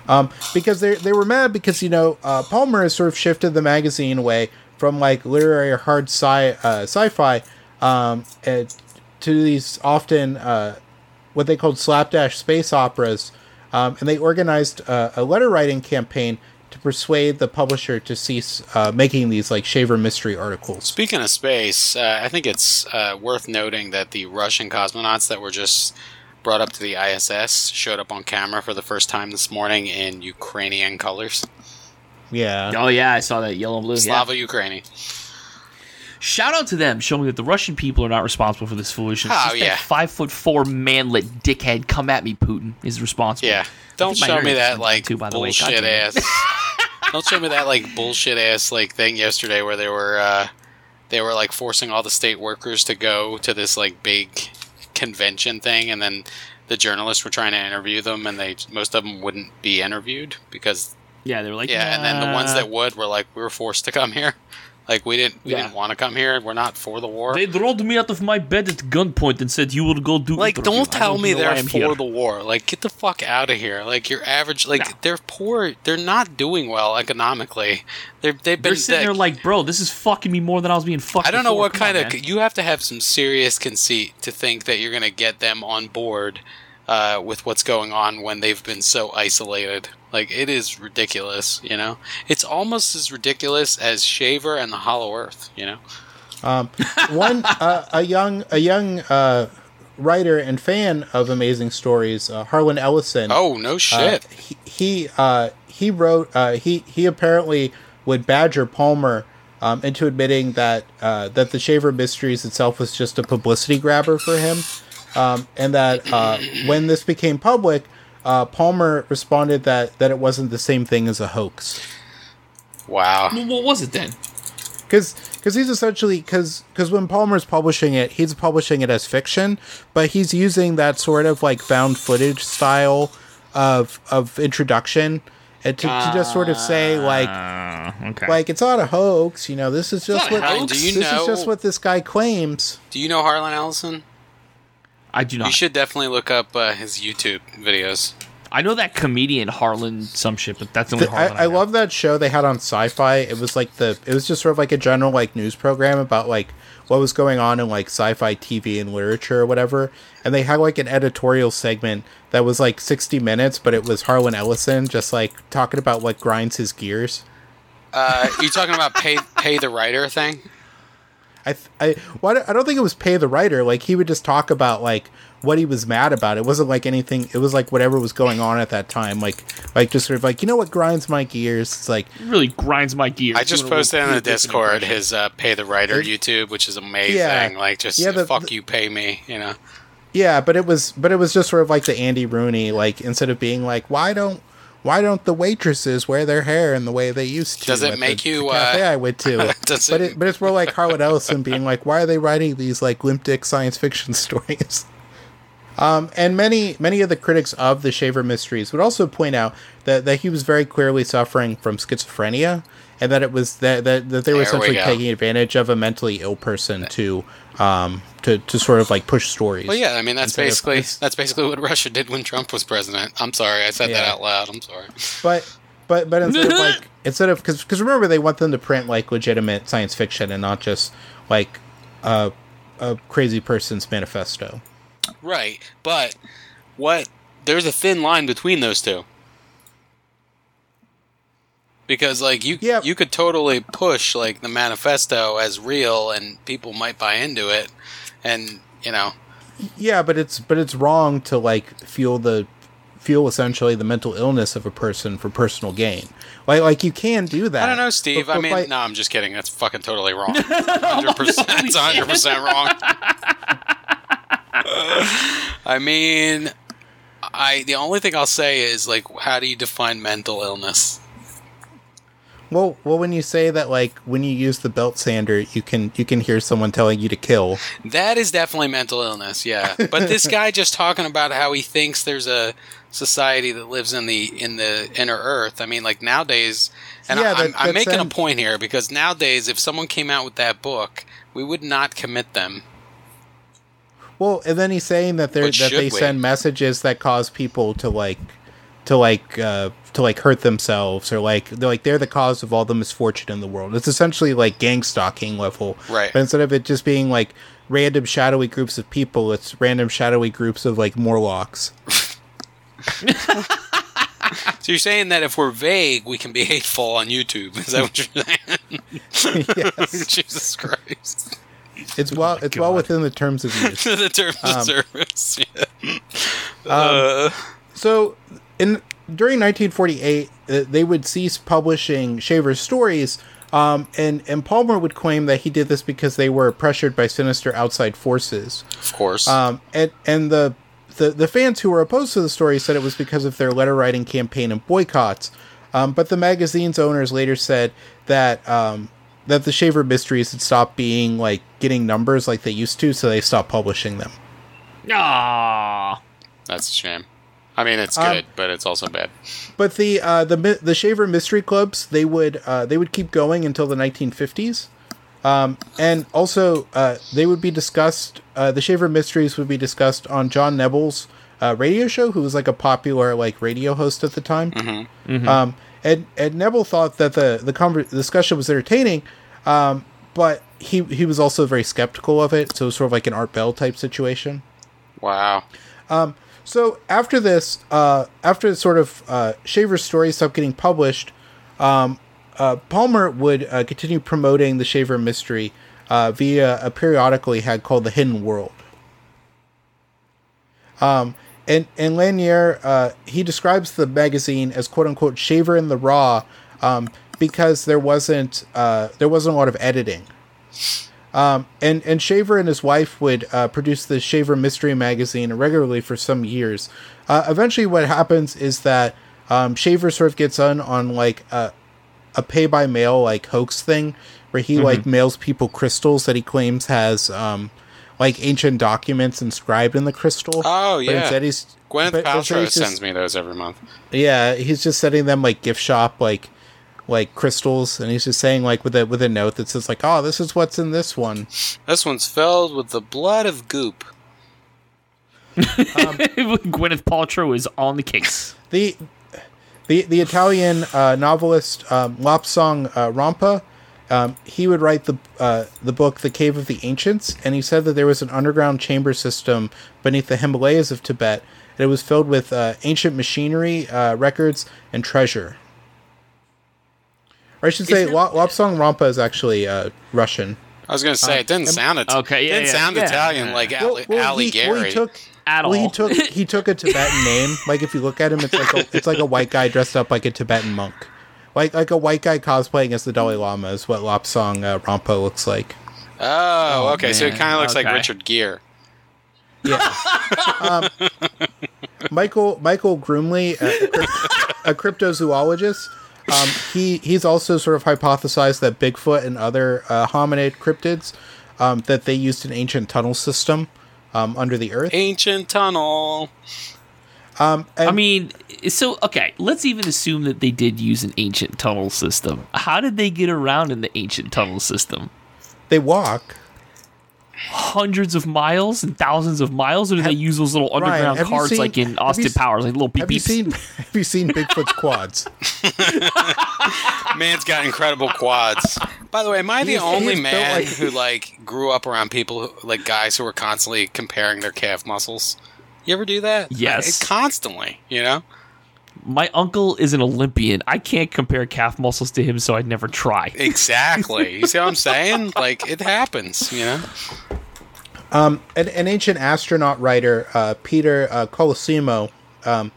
Um, because they they were mad because you know uh, Palmer has sort of shifted the magazine away from like literary or hard sci uh, sci-fi um, to these often uh, what they called slapdash space operas, um, and they organized uh, a letter writing campaign to persuade the publisher to cease uh, making these like Shaver mystery articles. Speaking of space, uh, I think it's worth noting that the Russian cosmonauts that were just brought up to the ISS showed up on camera for the first time this morning in Ukrainian colors. Yeah. Oh yeah, I saw that yellow and blue. Yeah. Slava Ukraini. Shout out to them, showing that the Russian people are not responsible for this foolishness. Oh, Just yeah. that five foot four manlet dickhead, come at me, Putin, is responsible. Yeah. Don't show me that like too, by the way. Bullshit ass. Don't show me that like bullshit ass like thing yesterday where they were uh they were like forcing all the state workers to go to this like big convention thing and then the journalists were trying to interview them and they most of them wouldn't be interviewed because Yeah, they were like, yeah and then the ones that would were like we were forced to come here like we didn't we Yeah. didn't want to come here we're not for the war They rolled me out of my bed at gunpoint and said, "You will go do." Like, interview." don't I tell me know why they're for here. the war. Like, get the fuck out of here. Like, your average, like, No. they're poor. They're not doing well economically. They're, they've been. They're sitting they- there like, bro, this is fucking me more than I was being fucked. I don't know before. what Come kind on, of. man. You have to have some serious conceit to think that you're going to get them on board uh, with what's going on when they've been so isolated. Like, it is ridiculous, you know? It's almost as ridiculous as Shaver and the Hollow Earth, you know? Um, one uh, a young a young uh, writer and fan of Amazing Stories, uh, Harlan Ellison. Oh, no uh, shit. he he, uh, he wrote uh, he he apparently would badger Palmer um, into admitting that uh, that the Shaver Mysteries itself was just a publicity grabber for him, um, and that uh, when this became public, uh, Palmer responded that that it wasn't the same thing as a hoax. wow. Well, what was it then? because because he's essentially because because when Palmer's publishing it, he's publishing it as fiction, but he's using that sort of like found footage style of of introduction and to, to just sort of say like Uh, okay. like it's not a hoax, you know. This is just what hoax. Do you this know- is just what this guy claims. Do you know Harlan Ellison? I do not. You should definitely look up uh, his YouTube videos. I know that comedian Harlan some shit, but that's the only I, Harlan I know. love that show they had on Sci-Fi. It was like the it was just sort of like a general like news program about like what was going on in like sci-fi TV and literature or whatever. And they had like an editorial segment that was like 60 minutes, but it was Harlan Ellison just like talking about what grinds his gears. Uh, you talking about pay pay the writer thing? I I well, I don't think it was pay the writer. Like he would just talk about like what he was mad about. It wasn't like anything. It was like whatever was going on at that time. Like like just sort of like you know what grinds my gears. It's like It really grinds my gears. I just posted on the Discord his uh, pay the writer YouTube, which is amazing. Yeah. Like just Yeah, the- fuck the- you, pay me. You know. Yeah, but it was but it was just sort of like the Andy Rooney, like instead of being like, why don't why don't the waitresses wear their hair in the way they used to? Does it make the, you, the cafe uh, I went to? but it- it, but it's more like Harlan Ellison being like, why are they writing these like limp dick science fiction stories? Um, and many many of the critics of the Shaver Mysteries would also point out that, that he was very clearly suffering from schizophrenia, and that it was that that, that they were There essentially go. taking advantage of a mentally ill person to um to, to sort of like push stories. Well, yeah. I mean, that's Instead of- basically that's basically what Russia did when Trump was president. I'm sorry, I said that out loud. I'm sorry. but but but instead of like instead of because because remember they want them to print like legitimate science fiction and not just like a a crazy person's manifesto. Right, but what? There's a thin line between those two. Because like you, Yeah. you could totally push like the manifesto as real, and people might buy into it, and you know, Yeah, but it's but it's wrong to like feel the feel essentially the mental illness of a person for personal gain. Like like you can do that. I don't know, Steve. but- I mean, by- no, I'm just kidding. That's fucking totally wrong. Oh hundred percent. That's hundred percent wrong. I mean, I the only thing I'll say is like, how do you define mental illness? Well, well, when you say that, like when you use the belt sander, you can you can hear someone telling you to kill. That is definitely mental illness, yeah. But this guy just talking about how he thinks there's a society that lives in the in the inner earth. I mean, like nowadays, and Yeah, I, I'm, that- I'm that making a point here because nowadays, if someone came out with that book, we would not commit them. Well, and then he's saying that they that they we? send messages that cause people to like to like uh to like hurt themselves or like they're like they're the cause of all the misfortune in the world. It's essentially like gang stalking level. Right. But instead of it just being like random shadowy groups of people, it's random shadowy groups of like Morlocks. So you're saying that if we're vague, we can be hateful on YouTube? Is that what you're saying? yes. Jesus Christ! It's well it's well within the terms of use. the terms Um, of service. Yeah. uh, So, in during 1948, uh, they would cease publishing Shaver's stories Um, and and Palmer would claim that he did this because they were pressured by sinister outside forces. Of course. Um, and and the, the the fans who were opposed to the story said it was because of their letter writing campaign and boycotts. Um, but the magazine's owners later said that um, that the Shaver Mysteries had stopped being like getting numbers like they used to, so they stopped publishing them. Ah. That's a shame. I mean, it's Um, good, but it's also bad. But the uh, the the Shaver Mystery Clubs they would uh, they would keep going until the 1950s, um, and also uh, they would be discussed. Uh, the Shaver Mysteries would be discussed on John Nebel's uh, radio show, who was like a popular like radio host at the time. Um, and and Nebel thought that the the conver- discussion was entertaining, um, but he he was also very skeptical of it. So it was sort of like an Art Bell type situation. Wow. So after this, uh, after sort of uh, Shaver's story stopped getting published, um, uh, Palmer would uh, continue promoting the Shaver mystery uh, via a periodical he had called The Hidden World. Um, and and Lanier, uh, he describes the magazine as "quote unquote" Shaver in the raw, um, because there wasn't there wasn't a lot of editing. Um, and and Shaver and his wife would uh, produce the Shaver Mystery magazine regularly for some years. Uh, eventually, what happens is that um, Shaver sort of gets on on like a, a pay by mail like hoax thing, where he like mails people crystals that he claims has um, like ancient documents inscribed in the crystal. Oh, yeah, But instead he's Gwyneth but- but Paltrow just- sends me those every month. yeah, he's just sending them like gift shop like like crystals, and he's just saying like with a with a note that says like, "Oh, this is what's in this one." This one's filled with the blood of goop. Gwyneth Paltrow is on the case. the the the Italian uh, novelist um, Lobsang uh, Rampa. Um, he would write the uh, the book The Cave of the Ancients, and he said that there was an underground chamber system beneath the Himalayas of Tibet. And it was filled with uh, ancient machinery, uh, records, and treasure. Or I should say, there- Lo- Lobsang Rampa is actually uh, Russian. I was gonna say it didn't sound it. Okay, yeah, didn't yeah, sound yeah. Italian like Ali, Ali he, Gary. well, he took At well, all. he took he took a Tibetan name. Like if you look at him, it's like a, it's like a white guy dressed up like a Tibetan monk, like like a white guy cosplaying as the Dalai Lama is what Lobsang uh, Rampa looks like. oh, okay. So it kind of looks like Richard Gere. Yeah. um, Michael Michael Grumley, a, a cryptozoologist. Um, he he's also sort of hypothesized that Bigfoot and other uh, hominid cryptids um, that they used an ancient tunnel system um, under the earth. Ancient tunnel. Um, and I mean, so okay, let's even assume that they did use an ancient tunnel system. How did they get around in the ancient tunnel system? they walk. Hundreds of miles and thousands of miles, or do they use those little underground have you cards seen- like in have Austin you Powers, like little beep Have you beeps? seen Have you seen Bigfoot's quads? Man's got incredible quads. By the way, am I the He only is man like- who like grew up around people who, like guys who were constantly comparing their calf muscles? You ever do that? Yes. Like, constantly. You know. My uncle is an Olympian. I can't compare calf muscles to him, so I'd never try. Exactly. you see what I'm saying? Like it happens. You know. Um, an, an ancient astronaut writer, uh, Peter uh, Kolosimo, um,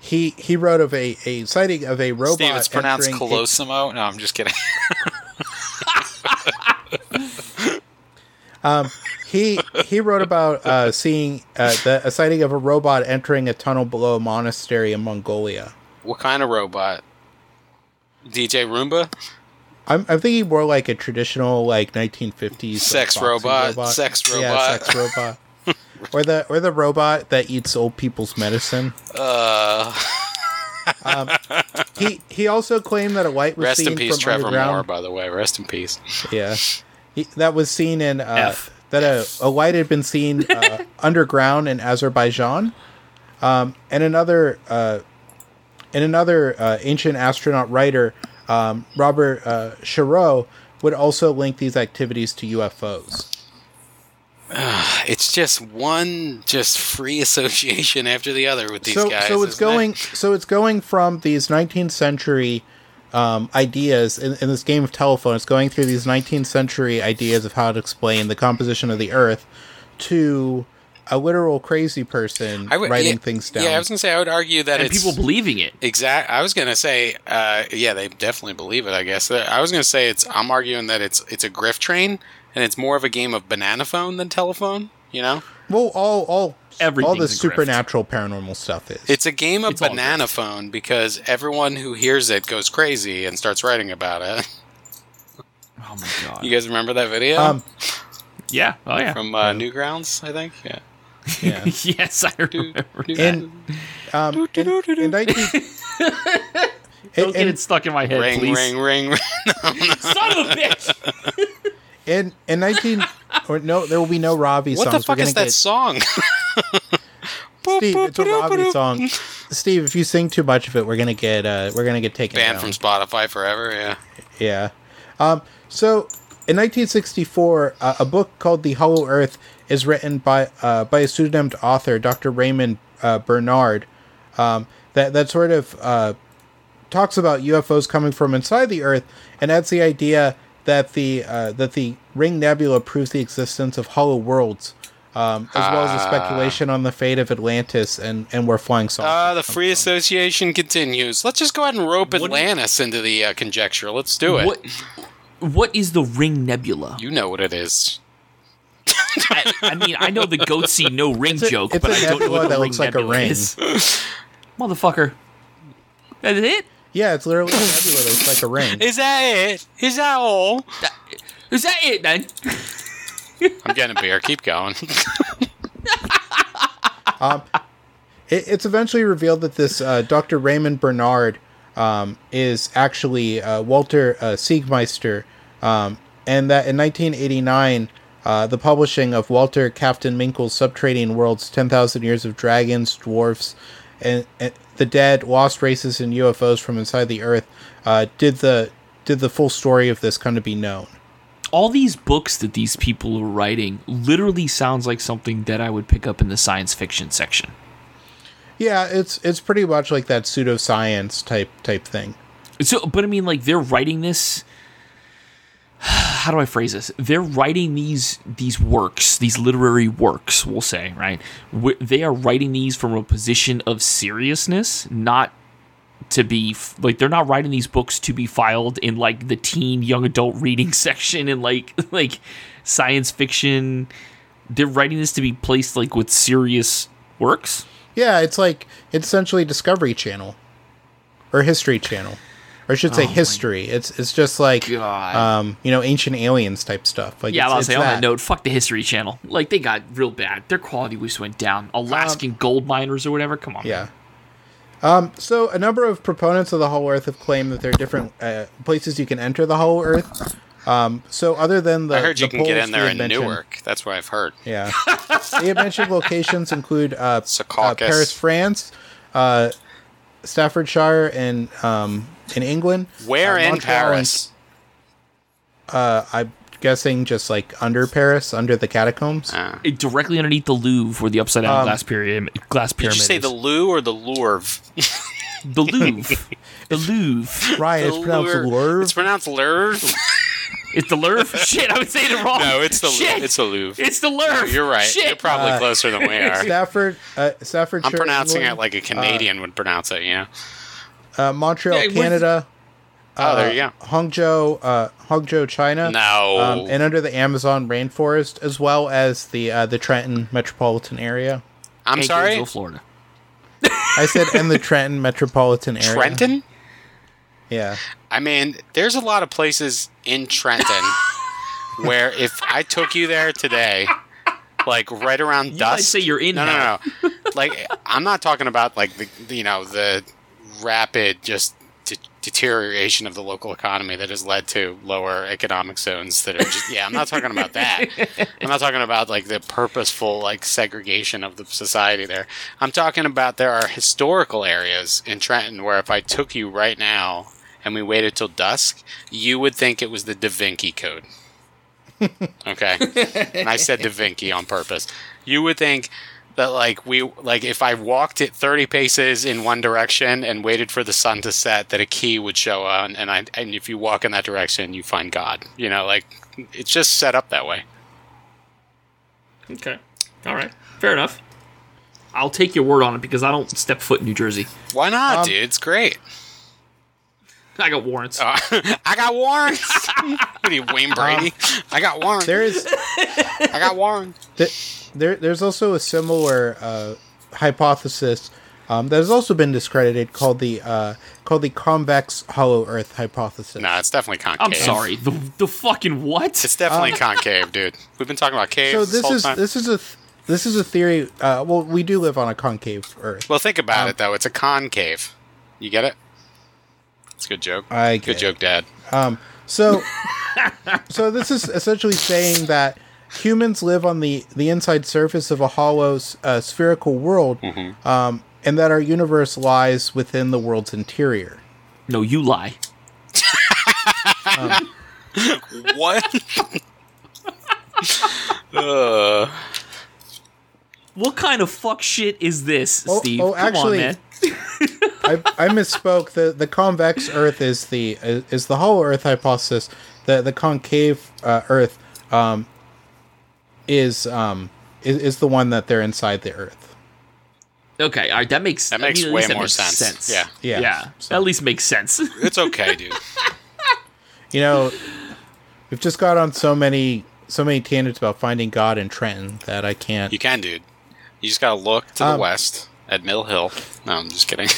he he wrote of a, a sighting of a robot. Steve, it's pronounced entering a- Kolosimo. No, I'm just kidding. he he wrote about uh, seeing uh, the, a sighting of a robot entering a tunnel below a monastery in Mongolia. what kind of robot? DJ Roomba? I'm, I'm thinking more like a traditional like 1950s Sex like, boxing robot, sex Yeah, robot. sex robot. or the or the robot that eats old people's medicine. Uh, He he also claimed that a light was rest seen in peace, from Trevor underground. Moore. By the way, rest in peace. Yeah, he, that was seen in uh, F. that a, a light had been seen uh, underground in Azerbaijan, um, and another uh, and another uh, ancient astronaut writer, um, Robert uh, Charroux, would also link these activities to UFOs. It's just one just free association after the other with these so guys. so it's isn't it? going so it's going from these 19th century um, ideas in, in this game of telephone. It's going through these 19th century ideas of how to explain the composition of the Earth to a literal crazy person I would- writing yeah, things down. Yeah, I was gonna say I would argue that and it's people believing it. exact. I was gonna say, uh, yeah, they definitely believe it. I guess Uh, I was gonna say it's. I'm arguing that it's it's a grift train, and it's more of a game of banana phone than telephone. You know, well, all all all the a grift. supernatural paranormal stuff is. it's a game of It's banana phone because everyone who hears it goes crazy and starts writing about it. Oh my god. You guys remember that video um, yeah. Oh yeah. from uh, Newgrounds? I think. Yeah. yeah. yes, I remember. In um, in, in 19 Don't get it stuck in my head, ring, please. ring, ring, ring. Son of a bitch. in in 19 or no, there will be no Raffi What songs. What the fuck is that get, song? Steve, it's a Raffi song. Steve, if you sing too much of it, we're gonna get uh, we're gonna get taken Banned down. from Spotify forever. Yeah. Yeah. Um, so in 1964, uh, a book called The Hollow Earth is written by uh, by a pseudonymed author, Dr. Raymond uh, Bernard. Um, that that sort of uh, talks about UFOs coming from inside the Earth, and adds the idea that the uh, that the Ring Nebula proves the existence of hollow worlds, um, as well as a speculation on the fate of Atlantis and and where flying saucers. Uh, the free from. association continues. Let's just go ahead and rope What- Atlantis into the uh, conjecture. Let's do it. What what is the ring nebula? You know what it is. I, I mean, I know the goat see no ring a- joke, it's but a I don't know nebula what the that ring looks like a nebula ring. is. Motherfucker. That is it? Yeah, it's literally a nebula that like a ring. Is that it? Is that all? That, is that it then? I'm getting a beer. Keep going. It, it's eventually revealed that this uh, Dr. Raymond Bernard um, is actually uh, Walter uh, Siegmeister, um, and that in 1989, uh, the publishing of Walter Kafton-Minkel's Subterranean Worlds 10,000 Years of Dragons, Dwarfs, and, and the Dead, Lost Races, and UFOs from Inside the Earth uh, did the did the full story of this come to be known. All these books that these people are writing literally sounds like something that I would pick up in the science fiction section. Yeah, it's it's pretty much like that pseudoscience type type thing. So, but I mean, like they're writing this. How do I phrase this? They're writing these these works, these literary works. We'll say, right? They are writing these from a position of seriousness, not to be like they're not writing these books to be filed in like the teen young adult reading section and like like science fiction. They're writing this to be placed like with serious works. Yeah, it's like it's essentially Discovery Channel or History Channel, or I should say Oh history. It's it's just like God. um, you know, ancient aliens type stuff. Like Yeah, it's, I'll it's say on that note, fuck the History Channel. Like they got real bad. Their quality just went down. Alaskan gold miners or whatever. Come on. Yeah. Um, so a number of proponents of the Hollow Earth have claimed that there are different uh, places you can enter the Hollow Earth. Um, so other than the, I heard you the can get in there in mentioned- Newark. That's what I've heard. Yeah. they have mentioned locations include uh, uh, Paris, France, uh, Staffordshire, and um, in England. Where uh, in Montreal and- Paris? uh, I'm guessing just like under Paris, under the catacombs. Uh, It- directly underneath the Louvre, where the upside down Um, glass pyramid, glass did pyramid. you say is. the Lou or the Louvre? the Louvre? the Louvre. Right, it's pronounced Louvre. Louvre. It's pronounced Louvre. It's the Louvre. Shit, I would say it wrong. no, it's the Lou- Shit. it's the Louvre. It's the Louvre. You're right. Shit. You're probably Uh, closer than we are. Stafford, uh, Staffordshire. I'm pronouncing England, it like a Canadian would pronounce it. You know. Uh, Montreal, Yeah, with- Canada. Oh, there you go. Hangzhou, uh, Hangzhou, China. No. Um, and under the Amazon rainforest, as well as the uh, the Trenton metropolitan area. I'm Hey, sorry. Gainesville, Florida. I said in the Trenton metropolitan area. Trenton. Yeah. I mean, there's a lot of places in Trenton where if I took you there today, like right around You dusk, might say you're in No, no, no. like I'm not talking about like the the, you know the rapid just de- deterioration of the local economy that has led to lower economic zones that are just yeah. I'm not talking about that. I'm not talking about like the purposeful like segregation of the society there. I'm talking about there are historical areas in Trenton where if I took you right now and we waited till dusk, you would think it was the Da Vinci Code. Okay. and I said Da Vinci on purpose. You would think that like we like if I walked it 30 paces in one direction and waited for the sun to set that a key would show on and I and if you walk in that direction you find God. You know, like it's just set up that way. Okay. All right, fair enough. I'll take your word on it because I don't step foot in New Jersey. Why not, Um, dude? It's great. I got warrants. Uh, I got warrants. what are you, Wayne Brady? I got warrants. There is I got warrants. th- there there's also a similar uh, hypothesis um, that has also been discredited called the uh, called the convex hollow Earth hypothesis. Nah, it's definitely concave. I'm sorry. The the fucking what? It's definitely concave, dude. We've been talking about caves. So this, this whole is time. this is a th- this is a theory. Uh, well, we do live on a concave Earth. Well, think about um, it though. It's a concave. You get it? It's a good joke. I good get joke, Dad. Um, so, so this is essentially saying that humans live on the the inside surface of a hollow uh, spherical world, Mm-hmm. um, and that our universe lies within the world's interior. no, you lie. What? uh, What kind of fuck shit is this, Oh, Steve? oh, Come actually- on, man. I, I misspoke. the The convex Earth is the is the hollow Earth hypothesis. The the concave uh, Earth um, is um is, is the one that they're inside the Earth. Okay, all right, that makes That I makes mean, way that more makes sense. Yeah. Yeah. yeah. So- At least makes sense. it's okay, dude. You know, we've just got on so many so many tangents about finding God in Trenton that I can't. You can, dude. You just gotta look to the Um, west at Mill Hill. No, I'm just kidding.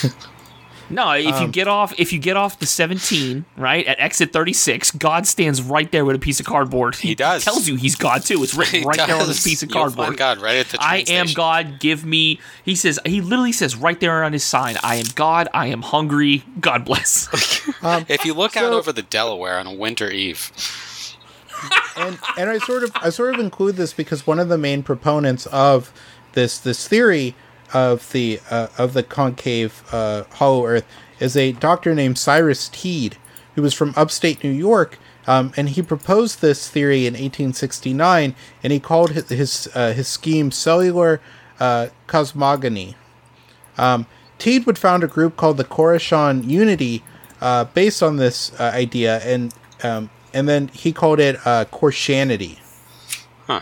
no, if Um, you get off if you get off the 17, right, at exit 36, God stands right there with a piece of cardboard. He does. tells you he's God too. It's written He right there on this piece of You'll cardboard. find God right at the. I am station. God, give me. He says, he literally says right there on his sign, I am God, I am hungry, God bless. If you look out over the Delaware on a winter eve, and and I sort of I sort of include this because one of the main proponents of this this theory of the uh, of the concave uh, hollow Earth is a doctor named Cyrus Teed, who was from upstate New York, um, and he proposed this theory in 1869, and he called his his, uh, his scheme cellular uh, cosmogony. Um, Teed would found a group called the Koreshan Unity, uh, based on this uh, idea, and um, and then he called it uh, Koreshanity. huh?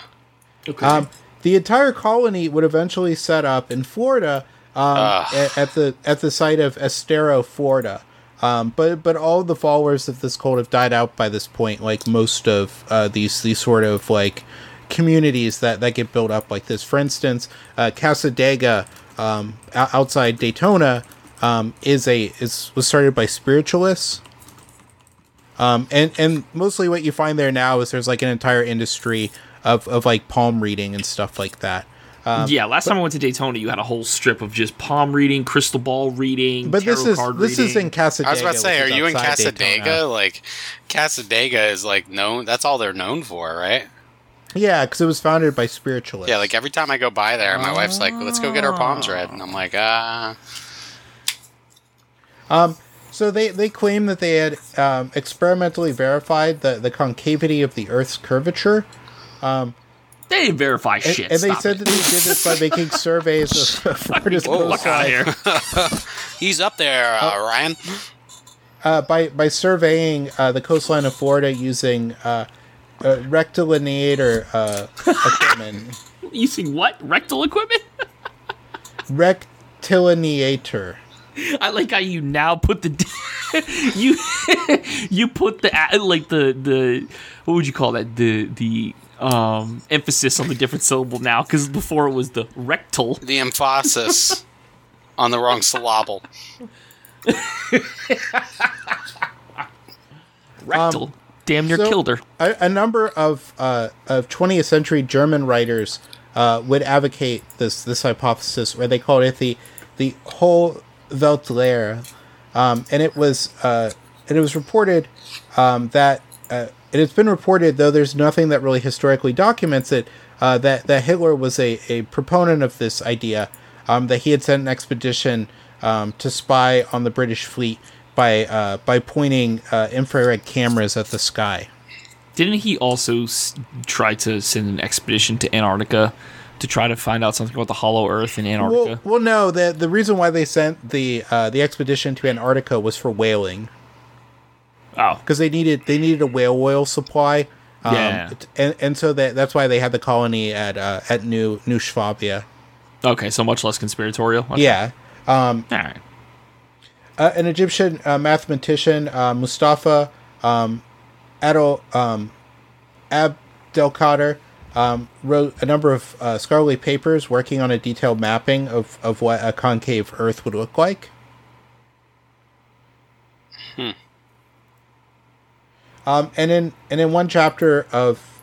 Okay. Um, the entire colony would eventually set up in Florida um, at, at the at the site of Estero, Florida. Um, but but all the followers of this cult have died out by this point, like most of uh, these these sort of like communities that, that get built up like this. For instance, uh, Cassadaga um, outside Daytona um, is a is was started by spiritualists. Um, and and mostly what you find there now is there's like an entire industry of, of like palm reading and stuff like that. Um, yeah, last time I went to Daytona, you had a whole strip of just palm reading, crystal ball reading, but this is card this is in Cassadaga. I was about to say, are you in outside Cassadaga? Daytona. Like, Cassadaga is like known. That's all they're known for, right? Yeah, because it was founded by spiritualists. Yeah. Like every time I go by there, my wife's like, "Let's go get our palms read," and I'm like, "Ah." Um. So they, they claim that they had um, experimentally verified the, the concavity of the Earth's curvature. They didn't verify And, shit. and they Stop said it. that they did this by making surveys of Florida's Whoa, Fuck out here. He's up there, uh, Oh. Ryan. uh, by by surveying uh, the coastline of Florida using uh, uh, rectilineator uh, equipment. Using what? Rectal equipment? rectilineator. I like how you now put the you you put the like the the what would you call that the the um emphasis on the different syllable now because before it was the rectal. The emphasis on the wrong syllable. Rectal. Damn near so- killed her. A, a number of uh, of 20th century German writers uh, would advocate this this hypothesis, where they called it the the whole Weltlehre, um, and it was uh, and it was reported um, that uh, it has been reported, though there's nothing that really historically documents it, uh, that that Hitler was a, a proponent of this idea, um, that he had sent an expedition um, to spy on the British fleet by uh, by pointing uh, infrared cameras at the sky. Didn't he also s- try to send an expedition to Antarctica to try to find out something about the Hollow Earth in Antarctica? Well, well, no. the The reason why they sent the uh, the expedition to Antarctica was for whaling oh, because they needed they needed a whale oil supply Um, Yeah. and, and so that that's why they had the colony at uh, at New New Swabia. Okay, so much less conspiratorial. Okay. Yeah. Um, All right. uh, an Egyptian uh, mathematician, uh, Mustafa um, Adel um, Abdelkader, um, wrote a number of uh, scholarly papers working on a detailed mapping of, of what a concave Earth would look like. Um, and in and in one chapter of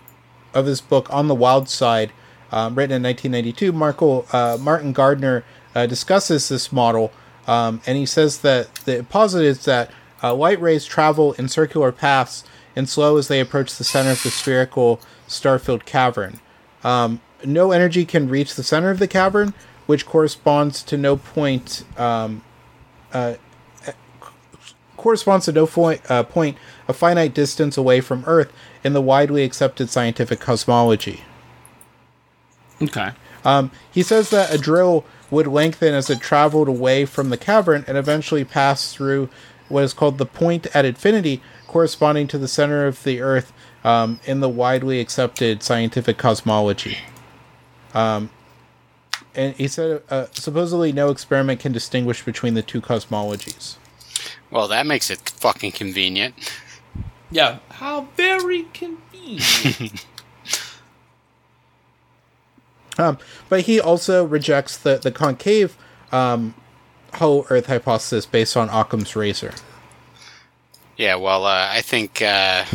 of his book on the wild side, um, written in 1992, Marco, uh, Martin Gardner uh, discusses this model, um, and he says that the positives that uh, light rays travel in circular paths and slow as they approach the center of the spherical star-filled cavern. Um, no energy can reach the center of the cavern, which corresponds to no point um, corresponds to no point, uh, point a finite distance away from Earth in the widely accepted scientific cosmology. Okay. Um, he says that a drill would lengthen as it traveled away from the cavern and eventually pass through what is called the point at infinity, corresponding to the center of the Earth um, in the widely accepted scientific cosmology. Um, and he said uh, supposedly no experiment can distinguish between the two cosmologies. Well, that makes it fucking convenient. Yeah. How very convenient. Um, but he also rejects the, the concave um, whole Earth hypothesis based on Occam's razor. Yeah, well, uh, I think uh,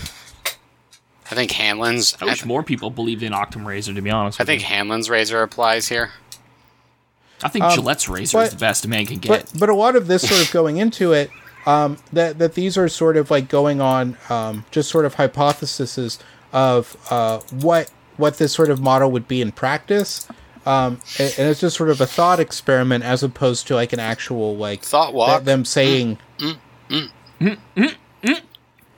I think Hanlon's. I wish more people believed in Octum Razor. To be honest, I with think you. Hanlon's razor applies here. I think um, Gillette's razor is the best a man can get. But but a lot of this sort of going into it, um, that that these are sort of like going on, um, just sort of hypotheses of uh, what what this sort of model would be in practice. Um, and, and it's just sort of a thought experiment as opposed to like an actual like Thought th- walk. them saying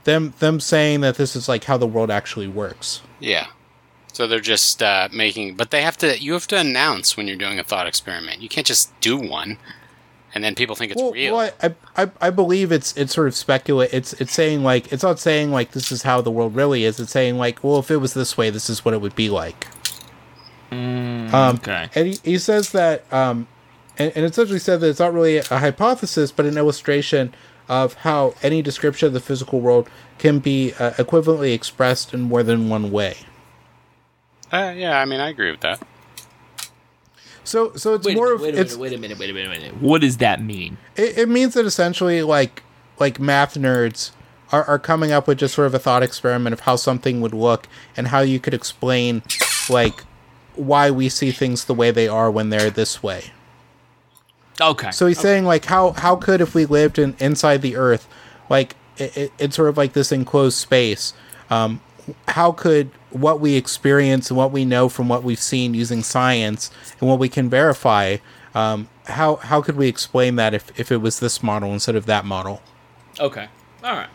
them them saying that this is like how the world actually works. Yeah. So they're just uh, making, but they have to. You have to announce when you're doing a thought experiment. You can't just do one, and then people think it's well, real. well, I, I I believe it's it's sort of speculate. It's it's saying like it's not saying like this is how the world really is. It's saying like well if it was this way this is what it would be like. um, okay. And he, he says that um, and, and essentially said that it's not really a hypothesis but an illustration of how any description of the physical world can be uh, equivalently expressed in more than one way. Uh, yeah, I mean, I agree with that. So so it's Wait, more a of minute, wait, it's a minute, wait a minute, wait a minute, wait a minute. What does that mean? it, it means that essentially like like math nerds are, are coming up with just sort of a thought experiment of how something would look and how you could explain like why we see things the way they are when they're this way Okay. so he's saying like how how could if we lived in inside the earth like it, it, it's sort of like this enclosed space um how could what we experience and what we know from what we've seen using science and what we can verify um how how could we explain that if if it was this model instead of that model okay. All right.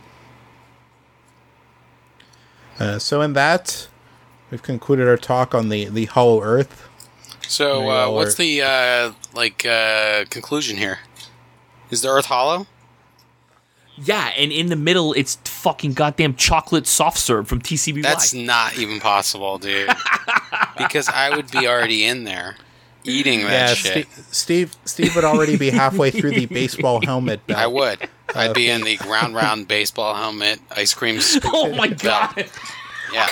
uh, so in that we've concluded our talk on the the hollow earth So, uh, what's the uh, like uh, conclusion here? Is the Earth hollow? Yeah, and in the middle, it's fucking goddamn chocolate soft serve from TCBY. That's not even possible, dude. because I would be already in there eating that yeah shit. Ste- steve steve would already be halfway through the baseball helmet belt. I would. I'd be in the ground round baseball helmet, ice cream scoop. oh my belt. god. Yeah.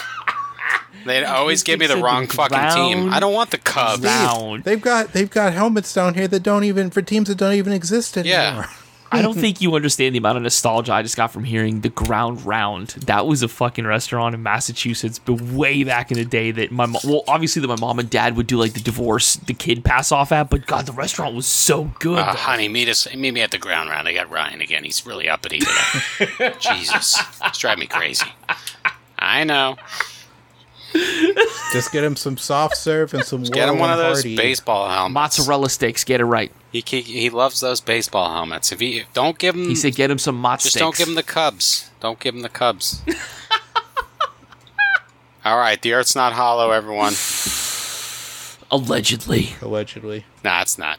They'd always give me the wrong the fucking team. I don't want the Cubs. round. They've got they've got helmets down here that don't even for teams that don't even exist anymore. Yeah. I don't think you understand the amount of nostalgia I just got from hearing the Ground Round. That was a fucking restaurant in Massachusetts, but way back in the day that my mom, well, obviously that my mom and dad would do like the divorce, the kid pass off at, but God, the restaurant was so good. Uh, honey, meet us. Meet me at the ground round. I got Ryan again. He's really uppity today. Jesus, it's driving me crazy. I know. Just get him some soft serve and some water. Get him one of those Hardy. baseball helmets. Mozzarella sticks, get it right. He, he he loves those baseball helmets. If he don't give him, He said, get him some mozz just sticks. don't give him the Cubs. Don't give him the Cubs. All right, the Earth's not hollow, everyone. Allegedly. allegedly. Nah, it's not.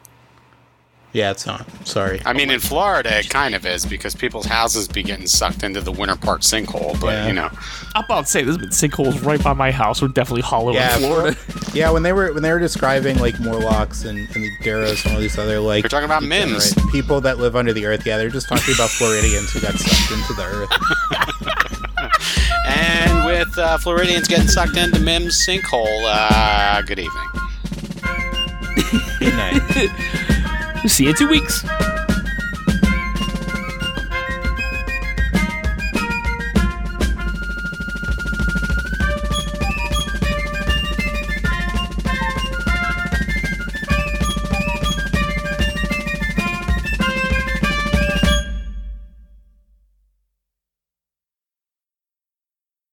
Yeah, it's not. Sorry. I mean, in Florida, it kind of is because people's houses be getting sucked into the Winter Park sinkhole. But Yeah. you know, I'm about to say there's been sinkholes right by my house. We're definitely hollow Yeah, in Florida. Yeah, when they were when they were describing like Morlocks and, and the Deros and all these other like They're talking about degenerate Mims. people that live under the earth. Yeah, they're just talking about Floridians who got sucked into the earth. and with uh, Floridians getting sucked into Mim's sinkhole, uh, good evening. Good night. See you in two weeks.